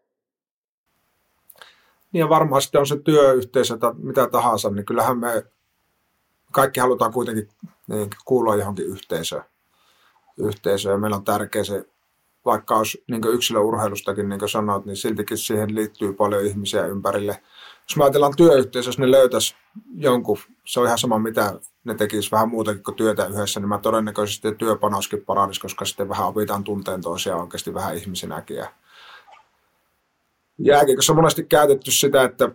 niin ja varmasti on se työyhteisö tai mitä tahansa, niin kyllähän me kaikki halutaan kuitenkin niin, kuulua johonkin yhteisöön. yhteisöön. Meillä on tärkeä se, vaikka olisi niin yksilöurheilustakin, niin kuin sanoit, niin siltikin siihen liittyy paljon ihmisiä ympärille. Jos me ajatellaan työyhteisö, jos ne löytäisi jonkun, se on ihan sama mitä ne tekisi vähän muutakin kuin työtä yhdessä, niin mä todennäköisesti työpanoskin paranisi, koska sitten vähän opitaan tunteen toisiaan oikeasti vähän. Ja jääkiekossa on monesti käytetty sitä, että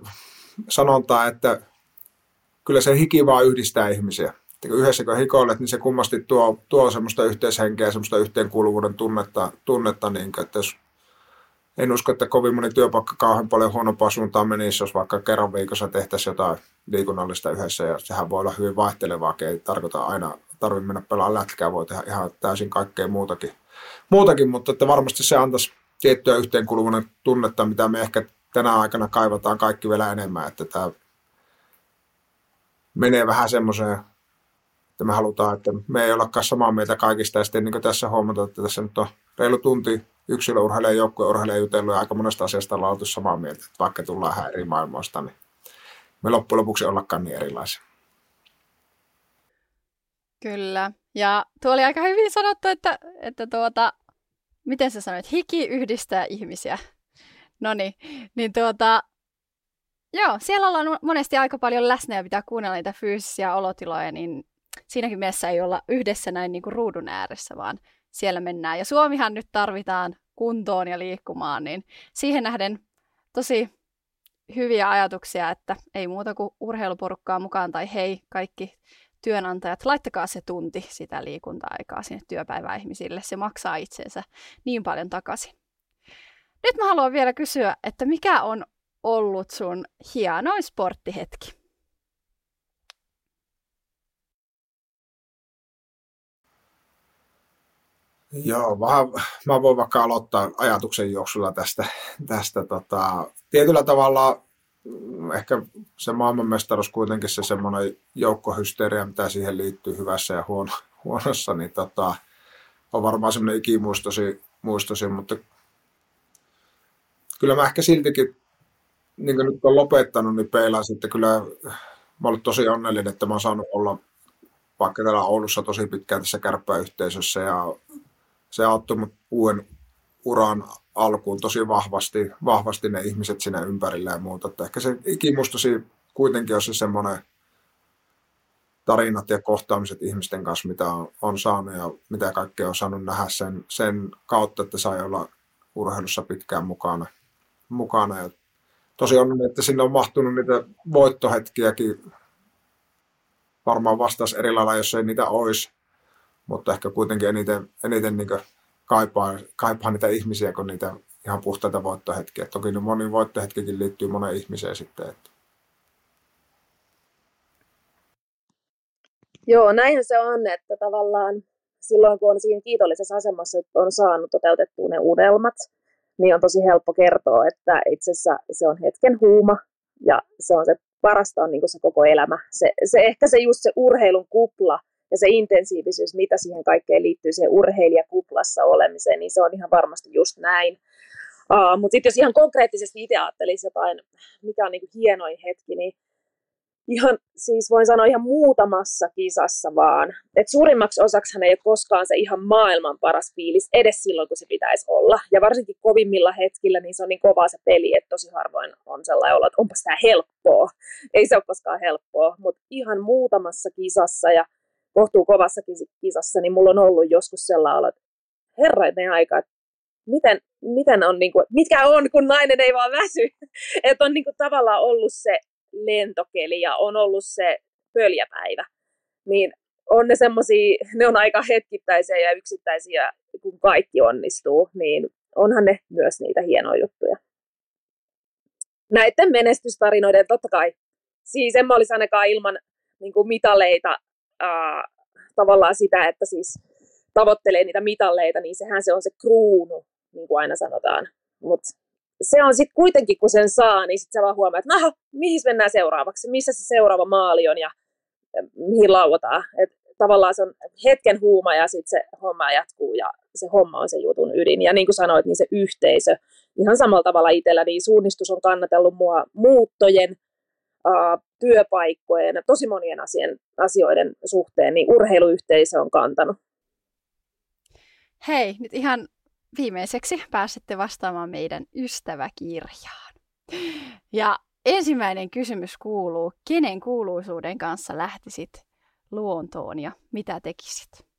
sanontaa, että kyllä se hiki vaan yhdistää ihmisiä. Yhdessä kun hikoilet, niin se kummasti tuo, tuo semmoista yhteishenkeä, semmoista yhteenkuuluvuuden tunnetta, tunnetta niin kuin, että jos en usko, että kovin moni työpaikka kauhean paljon huonompaa suuntaan menisi, jos vaikka kerran viikossa tehtäisiin jotain liikunnallista yhdessä, ja sehän voi olla hyvin vaihtelevaa, ei tarkoita aina, tarvitse mennä pelaamaan lätkää, voi tehdä ihan täysin kaikkea muutakin, muutakin mutta että varmasti se antaisi tiettyä yhteenkuuluvuuden tunnetta, mitä me ehkä tänä aikana kaivataan kaikki vielä enemmän, että tämä menee vähän semmoiseen, että me halutaan, että me ei olekaan samaa mieltä kaikista, ja sitten niin tässä huomata, että tässä nyt on reilu tunti yksilöurheilija ja joukkueurheilija jutellut, ja aika monesta asiasta ollaan oltu samaa mieltä, että vaikka tullaan ihan eri maailmoista, niin me loppujen lopuksi ollakaan niin erilaisia. Kyllä. Ja tuo oli aika hyvin sanottu, että, että tuota, miten sä sanoit, hiki yhdistää ihmisiä. <laughs> No niin, niin tuota, joo, siellä ollaan monesti aika paljon läsnä ja pitää kuunnella niitä fyysisiä olotiloja, niin siinäkin mielessä ei olla yhdessä näin niin kuin ruudun ääressä, vaan siellä mennään. Ja Suomihan nyt tarvitaan kuntoon ja liikkumaan, niin siihen nähden tosi hyviä ajatuksia, että ei muuta kuin urheiluporukkaa mukaan tai hei kaikki työnantajat, laittakaa se tunti sitä liikunta-aikaa sinne työpäivää ihmisille. Se maksaa itsensä niin paljon takaisin. Nyt mä haluan vielä kysyä, että mikä on ollut sun hienoin sporttihetki? Joo, vähän, mä voin vaikka aloittaa ajatuksen juoksulla tästä. tästä tota, tietyllä tavalla ehkä se maailmanmestaruus kuitenkin se semmoinen joukkohysteria, mitä siihen liittyy hyvässä ja huono, <laughs> huonossa, niin tota, on varmaan semmoinen ikimuistosi, muistosi, mutta kyllä mä ehkä siltikin niin kuin nyt on lopettanut, niin peilaan sitten kyllä, mä olen tosi onnellinen, että mä oon saanut olla vaikka täällä Oulussa tosi pitkään tässä kärppäyhteisössä ja se auttoi mut uuden uran alkuun tosi vahvasti, vahvasti ne ihmiset siinä ympärillä ja muuta. Että ehkä se ikimustasi kuitenkin on se semmoinen tarinat ja kohtaamiset ihmisten kanssa, mitä on, on saanut ja mitä kaikkea on saanut nähdä sen, sen kautta, että sai olla urheilussa pitkään mukana. mukana. Ja tosi on, että sinne on mahtunut niitä voittohetkiäkin. Varmaan vastaus eri lailla, jos ei niitä olisi, mutta ehkä kuitenkin eniten, eniten niin kaipaa, kaipaa niitä ihmisiä kuin niitä ihan puhtaita voittohetkiä. Toki ne moni voittohetkikin liittyy moneen ihmiseen sitten. Että. Joo, näinhän se on, että tavallaan silloin kun on siinä kiitollisessa asemassa, että on saanut toteutettua ne unelmat, niin on tosi helppo kertoa, että itse asiassa se on hetken huuma ja se on se parasta on niin se koko elämä. Se, se ehkä se just se urheilun kupla ja se intensiivisyys, mitä siihen kaikkeen liittyy, se urheilijakuplassa olemiseen, niin se on ihan varmasti just näin. Uh, Mutta sitten jos ihan konkreettisesti itse ajattelisi jotain, mikä on niin hienoin hetki, niin ihan, siis voin sanoa ihan muutamassa kisassa vaan. Et suurimmaksi osaksi hän ei ole koskaan se ihan maailman paras fiilis, edes silloin kun se pitäisi olla. Ja varsinkin kovimmilla hetkillä, niin se on niin kovaa se peli, että tosi harvoin on sellainen olo, että onpa sitä helppoa. Ei se ole koskaan helppoa, mutta ihan muutamassa kisassa ja kohtuu kovassa kisassa, niin mulla on ollut joskus sellainen olo, että herrainen aika, että miten, miten on, niin kuin, mitkä on, kun nainen ei vaan väsy. <laughs> että on niin kuin, tavallaan ollut se lentokeli ja on ollut se pöljäpäivä, niin on ne semmosia, ne on aika hetkittäisiä ja yksittäisiä, kun kaikki onnistuu, niin onhan ne myös niitä hienoja juttuja. Näiden menestystarinoiden totta kai, siis en mä olisi ainakaan ilman niin kuin mitaleita tavallaan sitä, että siis tavoittelee niitä mitalleita, niin sehän se on se kruunu, niin kuin aina sanotaan. Mutta se on sitten kuitenkin, kun sen saa, niin sitten sä vaan huomaat, että no, mihin mennään seuraavaksi, missä se seuraava maali on ja mihin lauataan. Et tavallaan se on hetken huuma ja sitten se homma jatkuu ja se homma on se jutun ydin. Ja niin kuin sanoit, niin se yhteisö, ihan samalla tavalla itsellä, niin suunnistus on kannatellut mua muuttojen, työpaikkojen, tosi monien asien, asioiden suhteen, niin urheiluyhteisö on kantanut. Hei, nyt ihan viimeiseksi pääsette vastaamaan meidän ystäväkirjaan. Ja ensimmäinen kysymys kuuluu, kenen kuuluisuuden kanssa lähtisit luontoon ja mitä tekisit?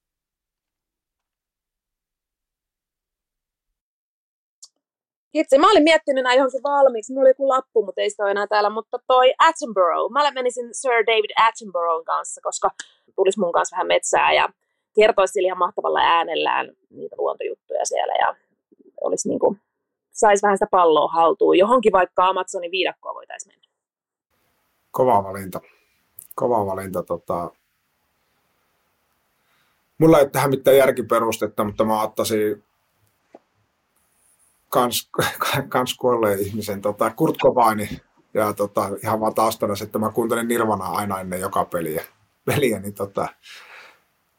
Itse mä olin miettinyt näin johonkin valmiiksi. Mulla oli joku lappu, mutta ei sitä ole enää täällä. Mutta toi Attenborough. Mä menisin Sir David Attenboroughn kanssa, koska tulisi mun kanssa vähän metsää ja kertoisi ihan mahtavalla äänellään niitä luontojuttuja siellä ja olisi niin kuin, saisi vähän sitä palloa haltuun. Johonkin vaikka Amazonin viidakkoa voitaisiin mennä. Kova valinta. Kova valinta. Tota... Mulla ei tähän mitään järkiperustetta, mutta mä ottaisin kans, <laughs> kans kuolleen ihmisen, tota, Kurt Cobaini, ja tota, ihan vaan taustana, että mä kuuntelen Nirvana aina ennen joka peliä, <laughs> peliä niin tota,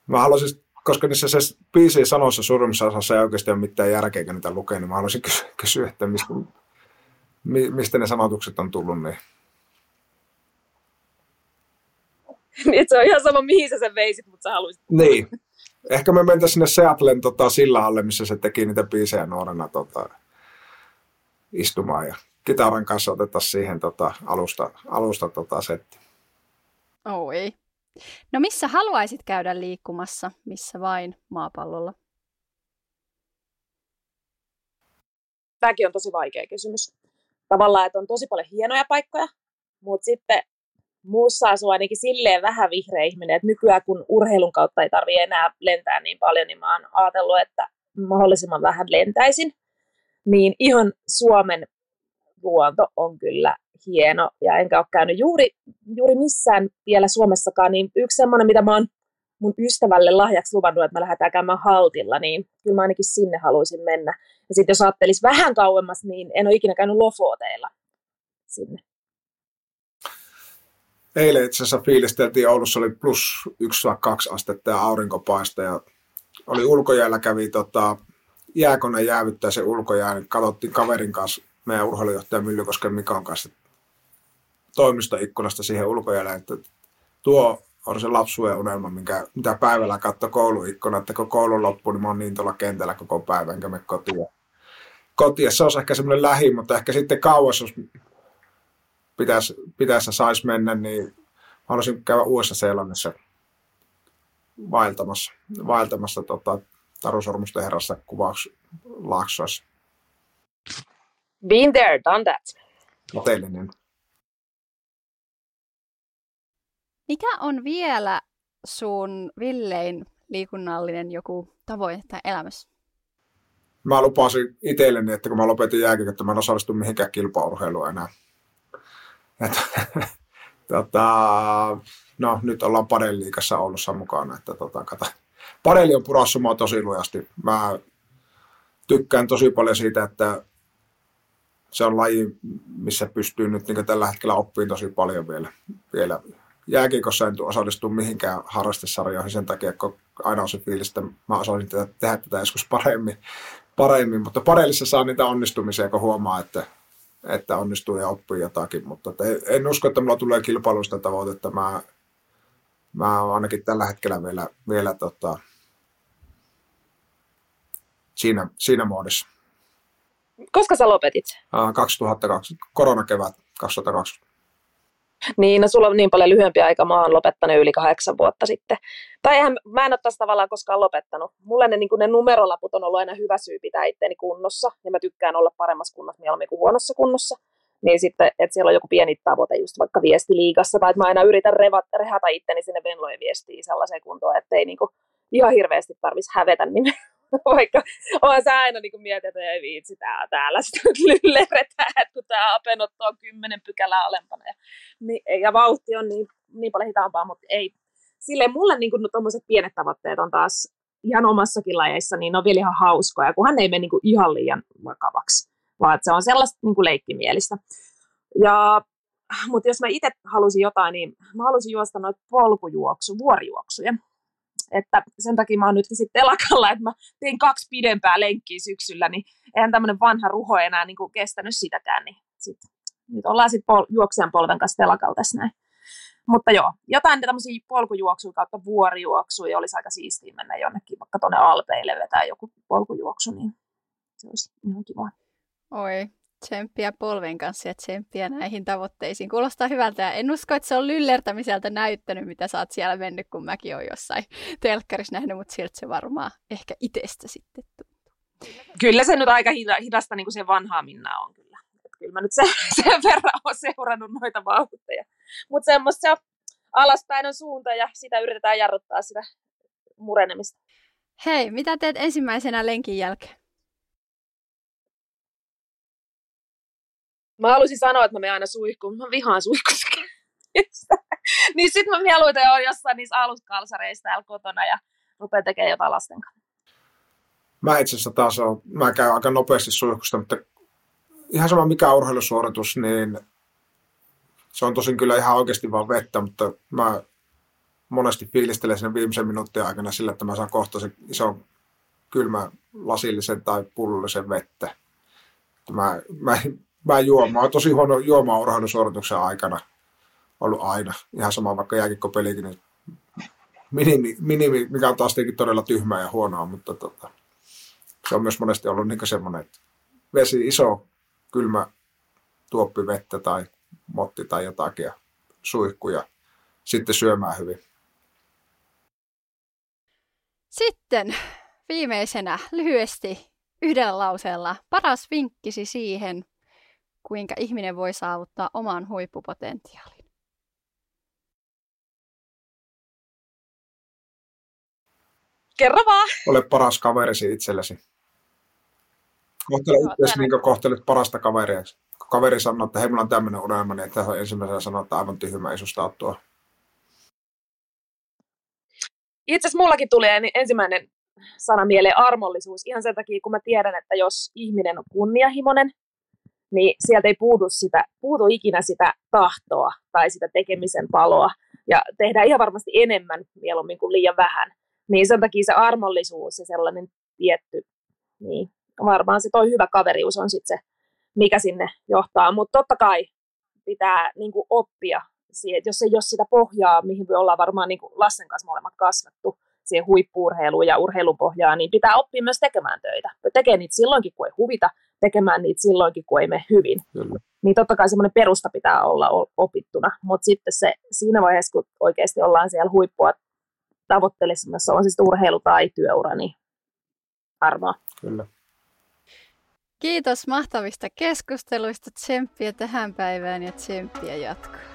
Mä haluaisin, koska niissä se biisien sanoissa suurimmassa osassa ei oikeasti ole mitään järkeä, kun niitä lukee, niin mä haluaisin kysyä, <laughs> kysyä että mistä, mistä ne sanotukset on tullut. Niin. niin se on ihan sama, mihin sä sen veisit, mutta sä haluaisit. Niin. Ehkä me mentäisiin sinne Seattlen tota, sillä alle, missä se teki niitä biisejä nuorena tota, istumaan ja kitaran kanssa otetaan siihen tota, alusta, alusta tota, setti. Oi. No missä haluaisit käydä liikkumassa, missä vain maapallolla? Tämäkin on tosi vaikea kysymys. Tavallaan, että on tosi paljon hienoja paikkoja, mutta sitten muussa asuu ainakin silleen vähän vihreä ihminen, että nykyään kun urheilun kautta ei tarvitse enää lentää niin paljon, niin mä oon ajatellut, että mahdollisimman vähän lentäisin. Niin ihan Suomen luonto on kyllä hieno, ja enkä ole käynyt juuri, juuri missään vielä Suomessakaan, niin yksi semmoinen, mitä mä oon mun ystävälle lahjaksi luvannut, että me lähdetään käymään haltilla, niin kyllä mä ainakin sinne haluaisin mennä. Ja sitten jos ajattelisi vähän kauemmas, niin en ole ikinä käynyt Lofoteilla sinne. Eilen itse asiassa fiilisteltiin, Oulussa oli plus 1-2 astetta ja aurinkopaista ja oli ulkojäällä kävi tota, jääkone jäävyttää se ulkojää, niin katsottiin kaverin kanssa meidän urheilujohtaja Myllykosken Mikan kanssa toimistoikkunasta siihen ulkojälle, että tuo on se lapsuuden unelma, minkä, mitä päivällä katsoi kouluikkuna, että kun koulu loppuu, niin mä oon niin tuolla kentällä koko päivän, enkä me kotiin. Kotiin se on ehkä semmoinen lähi, mutta ehkä sitten kauas, jos pitäisi, pitäisi saisi mennä, niin haluaisin käydä uudessa Seelannissa vaeltamassa, vaeltamassa tota, Taru Sormusten herrassa kuvauslaaksoissa. Been there, done that. Hotellinen. Mikä on vielä sun villein liikunnallinen joku tavoite tai elämässä? Mä lupasin itselleni, että kun mä lopetin jääkin, että mä en osallistu mihinkään kilpaurheiluun enää. Et, <laughs> tota, no, nyt ollaan padeliikassa Oulussa mukana. Että, tota, kata. Padeli on purassa mua tosi lujasti. Mä tykkään tosi paljon siitä, että se on laji, missä pystyy nyt niin tällä hetkellä oppiin tosi paljon vielä, vielä jääkiekossa en osallistu mihinkään harrastesarjoihin sen takia, kun aina on se fiilis, että mä osaisin tehdä, tehdä tätä joskus paremmin, paremmin. mutta parellissa saa niitä onnistumisia, kun huomaa, että, että onnistuu ja oppii jotakin, mutta en usko, että mulla tulee kilpailusta tavoitetta. Mä, mä ainakin tällä hetkellä vielä, vielä tota, siinä, siinä muodossa. Koska sä lopetit? 2020, koronakevät 2020. Niin, no sulla on niin paljon lyhyempi aika, mä oon lopettanut yli kahdeksan vuotta sitten. Tai eihän, mä en ole tässä tavallaan koskaan lopettanut. Mulle ne, niin ne numerolaput on ollut aina hyvä syy pitää itteeni kunnossa, ja mä tykkään olla paremmassa kunnossa mieluummin kuin huonossa kunnossa. Niin sitten, että siellä on joku pieni tavoite just vaikka viestiliigassa, tai että mä aina yritän revat, rehata itteni sinne Venlojen viestiin sellaiseen kuntoon, että ei niin kuin ihan hirveästi tarvitsisi hävetä niin <laughs> Vaikka on sä aina niin mietit, että ei viitsi tää, täällä <laughs> sitten lylleretään, että kun tämä apenotto on kymmenen pykälää alempana. Ja, ja vauhti on niin, niin paljon hitaampaa, mutta ei. Silleen mulle niin tuommoiset pienet tavoitteet on taas ihan omassakin lajeissa, niin ne on vielä ihan hauskoja, kunhan ne ei mene niin ihan liian vakavaksi, vaan se on sellaista niin kuin leikkimielistä. Ja, mutta jos mä itse halusin jotain, niin mä halusin juosta noita polkujuoksu, vuorijuoksuja että sen takia mä oon nytkin sitten telakalla, että mä tein kaksi pidempää lenkkiä syksyllä, niin eihän tämmöinen vanha ruho enää niin kuin kestänyt sitäkään, niin sit, nyt ollaan sitten pol- juoksijan polven kanssa telakalla tässä näin. Mutta joo, jotain tämmöisiä polkujuoksuja kautta vuorijuoksuja olisi aika siistiä mennä jonnekin, vaikka tuonne Alpeille vetää joku polkujuoksu, niin se olisi ihan kiva. Oi, Tsemppiä polven kanssa ja tsemppiä näihin tavoitteisiin. Kuulostaa hyvältä ja en usko, että se on lyllertämiseltä näyttänyt, mitä sä oot siellä mennyt, kun mäkin oon jossain telkkarissa nähnyt, mutta sieltä se varmaan ehkä itsestä sitten tuntuu. Kyllä se nyt aika hidasta niin kuin se vanhaa Minna on kyllä. Et kyllä mä nyt sen, <laughs> sen verran olen seurannut noita vauhtia. Mutta semmoista se on alaspäin on suunta ja sitä yritetään jarruttaa sitä murenemista. Hei, mitä teet ensimmäisenä lenkin jälkeen? Mä haluaisin sanoa, että mä menen aina suihkuun. Mä vihaan suihkussa <laughs> niin sit mä mieluiten oon jossain niissä aluskalsareissa täällä kotona ja rupean tekemään jotain lasten kanssa. Mä itse asiassa taas on, mä käyn aika nopeasti suihkusta, mutta ihan sama mikä urheilusuoritus, niin se on tosin kyllä ihan oikeasti vaan vettä, mutta mä monesti fiilistelen sen viimeisen minuutin aikana sillä, että mä saan kohta se iso kylmä lasillisen tai pullollisen vettä. Mä, mä. Mä oon tosi huono juomaan urheilusuorituksen aikana. Ollut aina. Ihan sama vaikka jääkikkopelikin, niin minimi, minimi, mikä on taas tietenkin todella tyhmää ja huonoa, mutta tota, se on myös monesti ollut niin semmoinen, että vesi, iso, kylmä tuoppi vettä tai motti tai jotakin ja suihku ja sitten syömään hyvin. Sitten viimeisenä lyhyesti yhdellä lauseella. Paras vinkkisi siihen, kuinka ihminen voi saavuttaa oman huippupotentiaalin. Kerro vaan. Ole paras kaverisi itsellesi. Kohtele itseäsi niin kuin kohtelet parasta kaveria. Kun kaveri sanoo, että hei, mulla on tämmöinen unelma, niin että ensimmäisenä sanoo, että aivan tyhmä ei susta tuo. Itse asiassa mullakin tuli ensimmäinen sana mieleen armollisuus. Ihan sen takia, kun mä tiedän, että jos ihminen on kunnianhimoinen, niin sieltä ei puutu, sitä, puutu ikinä sitä tahtoa tai sitä tekemisen paloa. Ja tehdään ihan varmasti enemmän mieluummin kuin liian vähän. Niin sen takia se armollisuus ja sellainen tietty, niin varmaan se toi hyvä kaverius on sitten se mikä sinne johtaa. Mutta totta kai pitää niin kuin oppia, siihen, jos ei ole sitä pohjaa, mihin me ollaan varmaan niin kuin lasten kanssa molemmat kasvattu, siihen huippuurheiluun ja urheilun pohjaan, niin pitää oppia myös tekemään töitä. Tekee niitä silloinkin, kun ei huvita, tekemään niitä silloinkin, kun ei mene hyvin. Kyllä. Niin totta kai semmoinen perusta pitää olla opittuna, mutta sitten se, siinä vaiheessa, kun oikeasti ollaan siellä huippua tavoittelemassa, on siis urheilu tai työura, niin arvoa. Kyllä. Kiitos mahtavista keskusteluista, tsemppiä tähän päivään ja tsemppiä jatkoon.